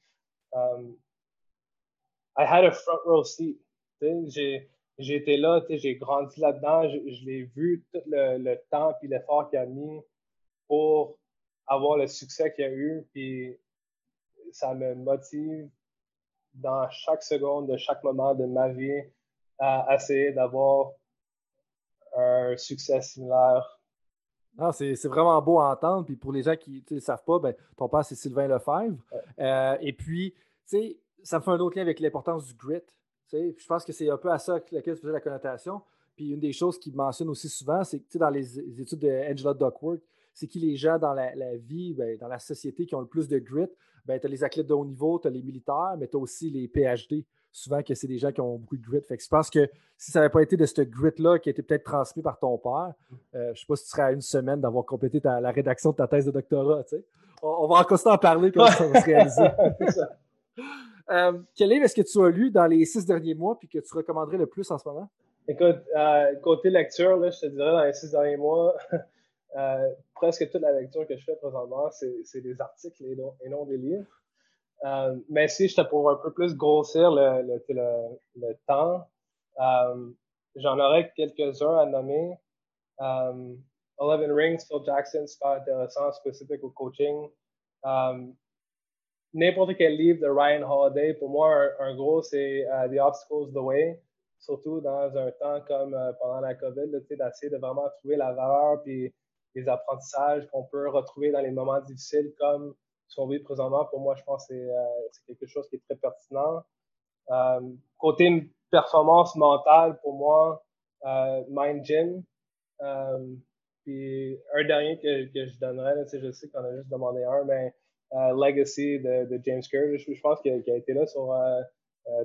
I had a front row seat. J'ai, j'ai été là, j'ai grandi là-dedans, je, l'ai vu tout le, le temps et l'effort qu'il a mis pour avoir le succès qu'il a eu, puis ça me motive dans chaque seconde de chaque moment de ma vie à essayer d'avoir un succès similaire c'est vraiment beau à entendre. Puis pour les gens qui ne savent pas, ben, ton père, c'est Sylvain Lefebvre. Euh, et puis, ça me fait un autre lien avec l'importance du grit. Je pense que c'est un peu à ça que tu faisais la connotation. Puis une des choses qu'il mentionne aussi souvent, c'est que dans les, études d'Angela Duckworth, c'est qui les gens dans la, vie, ben, dans la société qui ont le plus de grit? Ben, tu as les athlètes de haut niveau, tu as les militaires, mais tu as aussi les PhD souvent que c'est des gens qui ont beaucoup de grit. Fait que je pense que si ça n'avait pas été de ce grit-là qui a été peut-être transmis par ton père, euh, je ne sais pas si tu serais à une semaine d'avoir complété la rédaction de ta thèse de doctorat. On, va encore en parler quand ça va se réaliser. Euh, quel livre est-ce que tu as lu dans les six derniers mois puis que tu recommanderais le plus en ce moment? Écoute, euh, côté lecture, là, je te dirais dans les six derniers mois, presque toute la lecture que je fais présentement, c'est des articles et non des livres. Euh, mais si j'étais pour un peu plus grossir le, temps, euh, j'en aurais quelques-uns à nommer. Um, Eleven Rings, Phil Jackson, super intéressant, spécifique au coaching. N'importe quel livre de Ryan Holiday, pour moi, un, gros, c'est The Obstacles the Way, surtout dans un temps comme pendant la COVID, d'essayer de vraiment trouver la valeur et les apprentissages qu'on peut retrouver dans les moments difficiles comme ce qu'on vit présentement, pour moi, je pense que c'est euh, quelque chose qui est très pertinent. Euh, côté performance mentale, pour moi, euh, Mind Gym. puis un dernier que, que je donnerais, je sais qu'on a juste demandé un, mais legacy de, James Kerr. Je, pense qu'il a, été là sur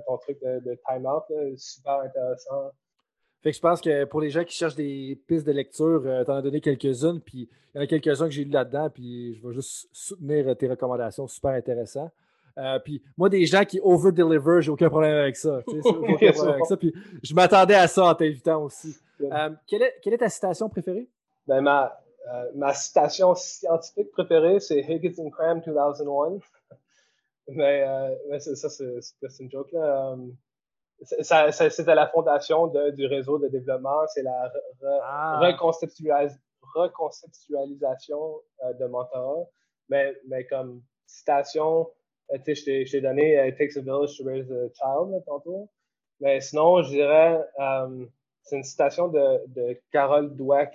ton truc de, de time-out. Super intéressant. Fait que je pense que pour les gens qui cherchent des pistes de lecture, tu en as donné quelques-unes, puis il y en a quelques-uns que j'ai lu là-dedans, puis je vais juste soutenir tes recommandations, super intéressant. Euh, puis moi, des gens qui over-deliver, j'ai aucun problème avec ça. Puis je m'attendais à ça en t'invitant aussi. Euh, quelle, est, ta citation préférée? Ben, ma, euh, ma citation scientifique préférée, c'est Higgins and Cram 2001. mais, mais ça, c'est une joke. là. C'était la fondation du réseau de développement. C'est la ah. reconceptualisation de mentorat. Mais, mais comme citation, euh, tu sais, je t'ai donné uh, It Takes a Village to Raise a Child tantôt. Mais sinon, je dirais, c'est une citation de, de Carole Dweck.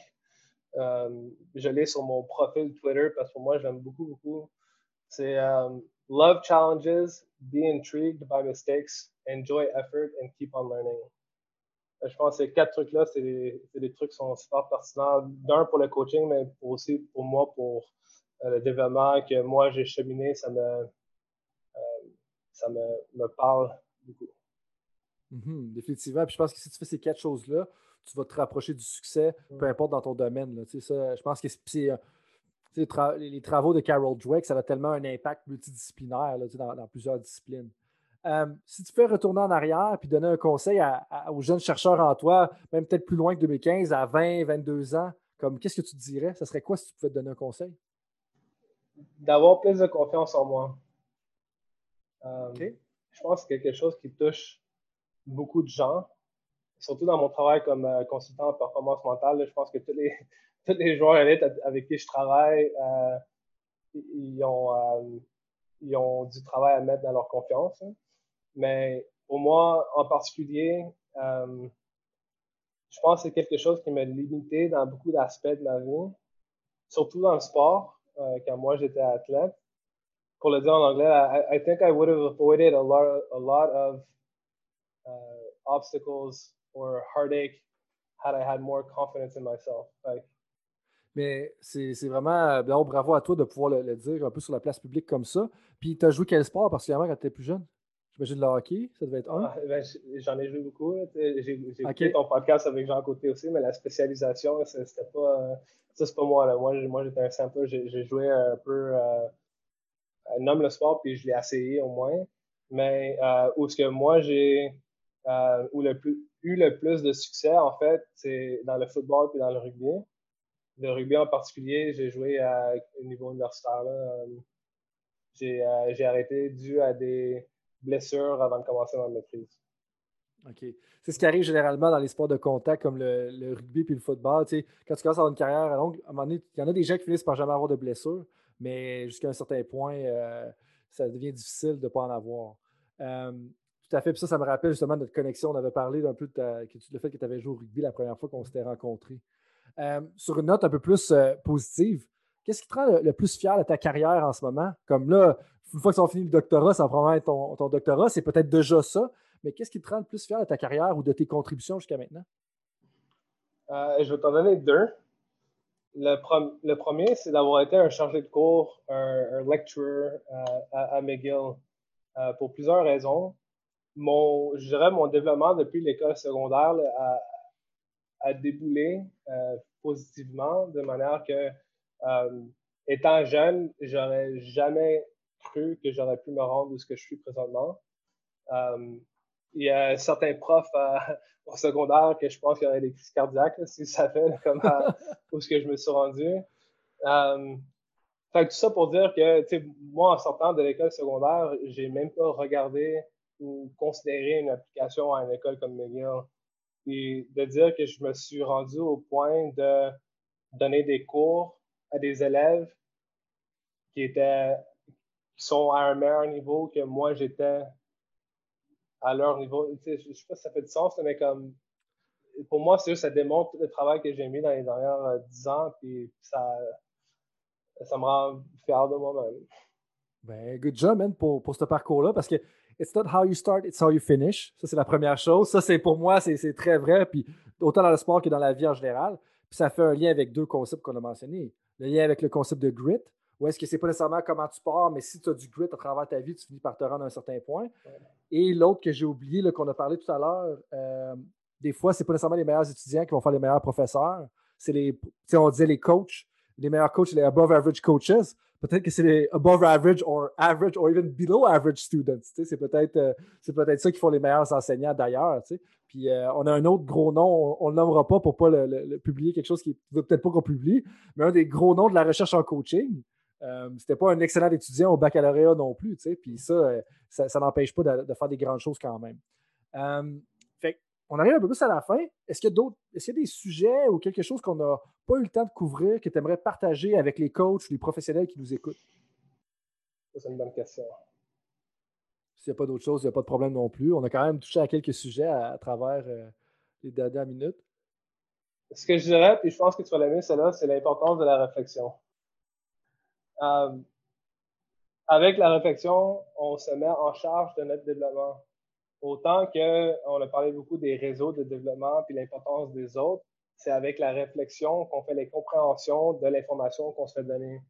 Je l'ai sur mon profil Twitter parce que moi, j'aime beaucoup, beaucoup. C'est Love challenges, be intrigued by mistakes, enjoy effort, and keep on learning. Je pense que ces quatre trucs-là, c'est des, trucs qui sont super pertinents. D'un pour le coaching, mais aussi pour moi, pour euh, le développement que moi j'ai cheminé, ça me, ça me, parle beaucoup. Mhm, définitivement. Puis je pense que si tu fais ces quatre choses-là, tu vas te rapprocher du succès, peu importe dans ton domaine. Là. Ça, je pense que c'est. Euh, les travaux de Carol Dweck, ça a tellement un impact multidisciplinaire dans, plusieurs disciplines. Euh, si tu peux retourner en arrière et donner un conseil aux jeunes chercheurs en toi, même peut-être plus loin que 2015, à 20, 22 ans, comme qu'est-ce que tu te dirais? Ça serait quoi si tu pouvais te donner un conseil? D'avoir plus de confiance en moi. Euh, je pense que c'est quelque chose qui touche beaucoup de gens, surtout dans mon travail comme euh, consultant en performance mentale. je pense que tous les, tous les joueurs élites avec qui je travaille, ils, ont, ils ont du travail à mettre dans leur confiance. Hein. Mais pour moi, en particulier, je pense que c'est quelque chose qui m'a limité dans beaucoup d'aspects de ma vie, surtout dans le sport, quand moi j'étais athlète pour le dire en anglais, I, I think I would have avoided a lot, a lot of uh, obstacles or heartache had I had more confidence in myself. Mais c'est vraiment bon, bravo à toi de pouvoir le, dire un peu sur la place publique comme ça. Puis, tu as joué quel sport particulièrement quand tu étais plus jeune? J'imagine le hockey, ça devait être un. Ah, ben, J'en ai joué beaucoup. J'ai okay. ton podcast avec Jean Côté aussi, mais la spécialisation, c'était pas. Ça, c'est pas moi. Là. Moi, moi j'étais un simple. J'ai joué un peu. Euh, nomme le sport, puis je l'ai essayé au moins. Mais euh, où ce que moi j'ai euh, le eu le plus de succès, en fait, c'est dans le football puis dans le rugby. Le rugby en particulier, j'ai joué à au niveau universitaire. Euh, j'ai arrêté dû à des blessures avant de commencer ma maîtrise. OK. C'est ce qui arrive généralement dans les sports de contact comme le, rugby puis le football. quand tu commences à avoir une carrière longue, à un moment il y en a des gens qui finissent par jamais avoir de blessures mais jusqu'à un certain point, euh, ça devient difficile de ne pas en avoir. Euh, tout à fait. Puis ça, ça me rappelle justement notre connexion. On avait parlé d'un peu de le fait que tu avais joué au rugby la première fois qu'on s'était rencontrés. Euh, sur une note un peu plus positive, qu'est-ce qui te rend le, plus fier de ta carrière en ce moment? Comme là, une fois tu as fini le doctorat, ça va probablement être ton, doctorat, c'est peut-être déjà ça, mais qu'est-ce qui te rend le plus fier de ta carrière ou de tes contributions jusqu'à maintenant? je vais t'en donner deux. Le, premier, c'est d'avoir été un chargé de cours, un, lecturer euh, à, McGill euh, pour plusieurs raisons. Mon, je dirais mon développement depuis l'école secondaire a, déboulé euh, positivement de manière que, étant jeune, j'aurais jamais cru que j'aurais pu me rendre où ce que je suis présentement. il y a certains profs au secondaire que je pense qu'il y aurait des crises cardiaques si ça fait comme où ce que je me suis rendu. Euh, fait tout ça pour dire que moi, en sortant de l'école secondaire, j'ai même pas regardé ou considéré une application à une école comme McGill. Et de dire que je me suis rendu au point de donner des cours à des élèves qui étaient qui sont à un meilleur niveau que moi j'étais à leur niveau. Je sais pas si ça fait du sens, mais comme pour moi, c'est ça démontre le travail que j'ai mis dans les dernières euh, dix ans, puis ça, ça me rend fier de moi-même. Ben, good job, man, pour, pour ce parcours-là, parce que it's not how you start, it's how you finish. Ça, c'est la première chose. Ça, c'est pour moi, c'est très vrai, puis autant dans le sport que dans la vie en général. Puis ça fait un lien avec deux concepts qu'on a mentionnés. Le lien avec le concept de grit, ou est-ce que c'est pas nécessairement comment tu pars, mais si tu as du grit à travers ta vie, tu finis par te rendre à un certain point. Et l'autre que j'ai oublié, qu'on a parlé tout à l'heure, euh, des fois, c'est pas nécessairement les meilleurs étudiants qui vont faire les meilleurs professeurs. C'est les, on disait les coachs, les meilleurs coachs, les above average coaches. Peut-être que c'est les above average or average or even below average students. C'est peut-être euh, c'est peut-être ça qui font les meilleurs enseignants d'ailleurs. Puis euh, on a un autre gros nom, on ne le nommera pas pour ne pas le, publier quelque chose qui ne veut peut-être pas qu'on publie, mais un des gros noms de la recherche en coaching. Euh, c'était pas un excellent étudiant au baccalauréat non plus, puis ça, euh, ça, n'empêche pas de, faire des grandes choses quand même. fait on arrive un peu plus à la fin. Est-ce qu'il y a d'autres, est-ce qu'il y a des sujets ou quelque chose qu'on n'a pas eu le temps de couvrir que tu aimerais partager avec les coachs ou les professionnels qui nous écoutent? C'est une bonne question. S'il n'y a pas d'autre chose, il n'y a pas de problème non plus. On a quand même touché à quelques sujets à, travers euh, les dernières minutes. Ce que je dirais, puis je pense que tu vas l'aimer, c'est là, c'est l'importance de la réflexion. Euh, avec la réflexion, on se met en charge de notre développement. Autant qu'on a parlé beaucoup des réseaux de développement puis l'importance des autres, c'est avec la réflexion qu'on fait les compréhensions de l'information qu'on se fait donner.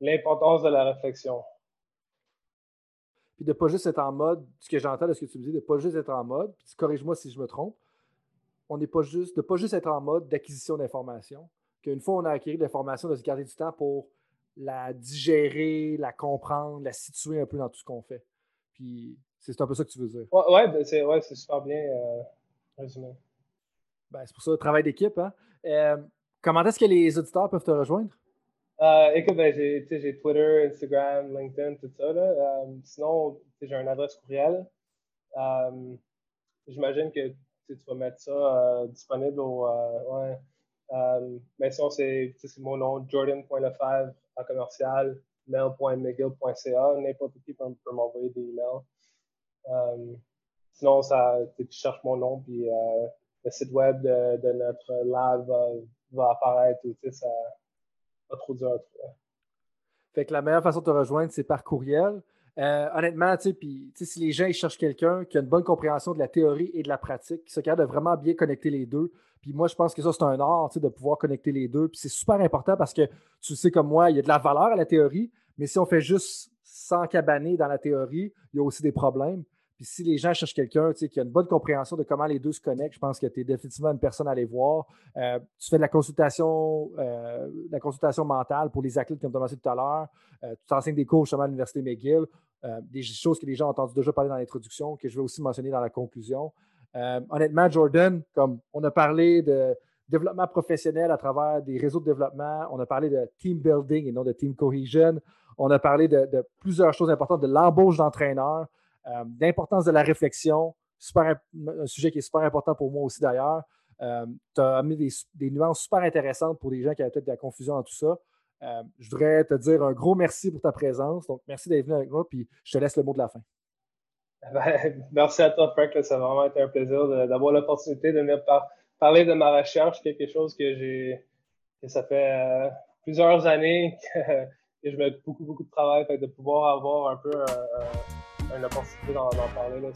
L'importance de la réflexion. Puis de pas juste être en mode, ce que j'entends de ce que tu me dis, de pas juste être en mode, puis corrige-moi si je me trompe, on n'est pas juste, de pas juste être en mode d'acquisition d'informations, qu'une fois on a acquis l'information, de se garder du temps pour la digérer, la comprendre, la situer un peu dans tout ce qu'on fait. Puis c'est un peu ça que tu veux dire. Ouais, ben, c'est super bien euh, résumé. Ben, c'est pour ça le travail d'équipe. Hein? Euh, comment est-ce que les auditeurs peuvent te rejoindre? Euh, écoute, ben, j'ai Twitter, Instagram, LinkedIn, tout ça. Là. Sinon, j'ai une adresse courriel. J'imagine que tu vas mettre ça disponible au. Euh, ouais. mais sinon, c'est mon nom, jordan.lefebvre en commercial, mail.mcgill.ca. N'importe qui peut, m'envoyer des emails. sinon, ça, tu cherches mon nom, puis le site web de, notre lab va, apparaître. Ça, pas trop dur à trouver. Fait que la meilleure façon de te rejoindre, c'est par courriel. Euh, honnêtement, si les gens ils cherchent quelqu'un qui a une bonne compréhension de la théorie et de la pratique, qui se capable de vraiment bien connecter les deux, puis moi, je pense que ça, c'est un art de pouvoir connecter les deux. Puis c'est super important parce que tu sais comme moi, il y a de la valeur à la théorie, mais si on fait juste s'encabaner dans la théorie, il y a aussi des problèmes. Puis si les gens cherchent quelqu'un qui a une bonne compréhension de comment les deux se connectent, je pense que tu es définitivement une personne à aller voir. Euh, tu fais de la consultation, euh, la consultation mentale pour les athlètes, comme tu as mentionné tout à l'heure. Euh, tu t'enseignes des cours justement à l'Université McGill. des choses que les gens ont entendu déjà parler dans l'introduction, que je vais aussi mentionner dans la conclusion. Honnêtement, Jordan, comme on a parlé de développement professionnel à travers des réseaux de développement, on a parlé de team building et non de team cohesion. On a parlé de, plusieurs choses importantes, de l'embauche d'entraîneurs. Euh, d'importance de la réflexion, un sujet qui est super important pour moi aussi d'ailleurs. Euh, tu as amené des, nuances super intéressantes pour des gens qui avaient peut-être de la confusion dans tout ça. Euh, je voudrais te dire un gros merci pour ta présence. Donc, merci d'être venu avec moi, puis je te laisse le mot de la fin. Ben, merci à toi, Frank. Ça a vraiment été un plaisir d'avoir l'opportunité de venir parler de ma recherche, quelque chose que j'ai que ça fait plusieurs années que, je mets beaucoup, beaucoup de travail, fait de pouvoir avoir un peu un une opportunité d'en parler, là,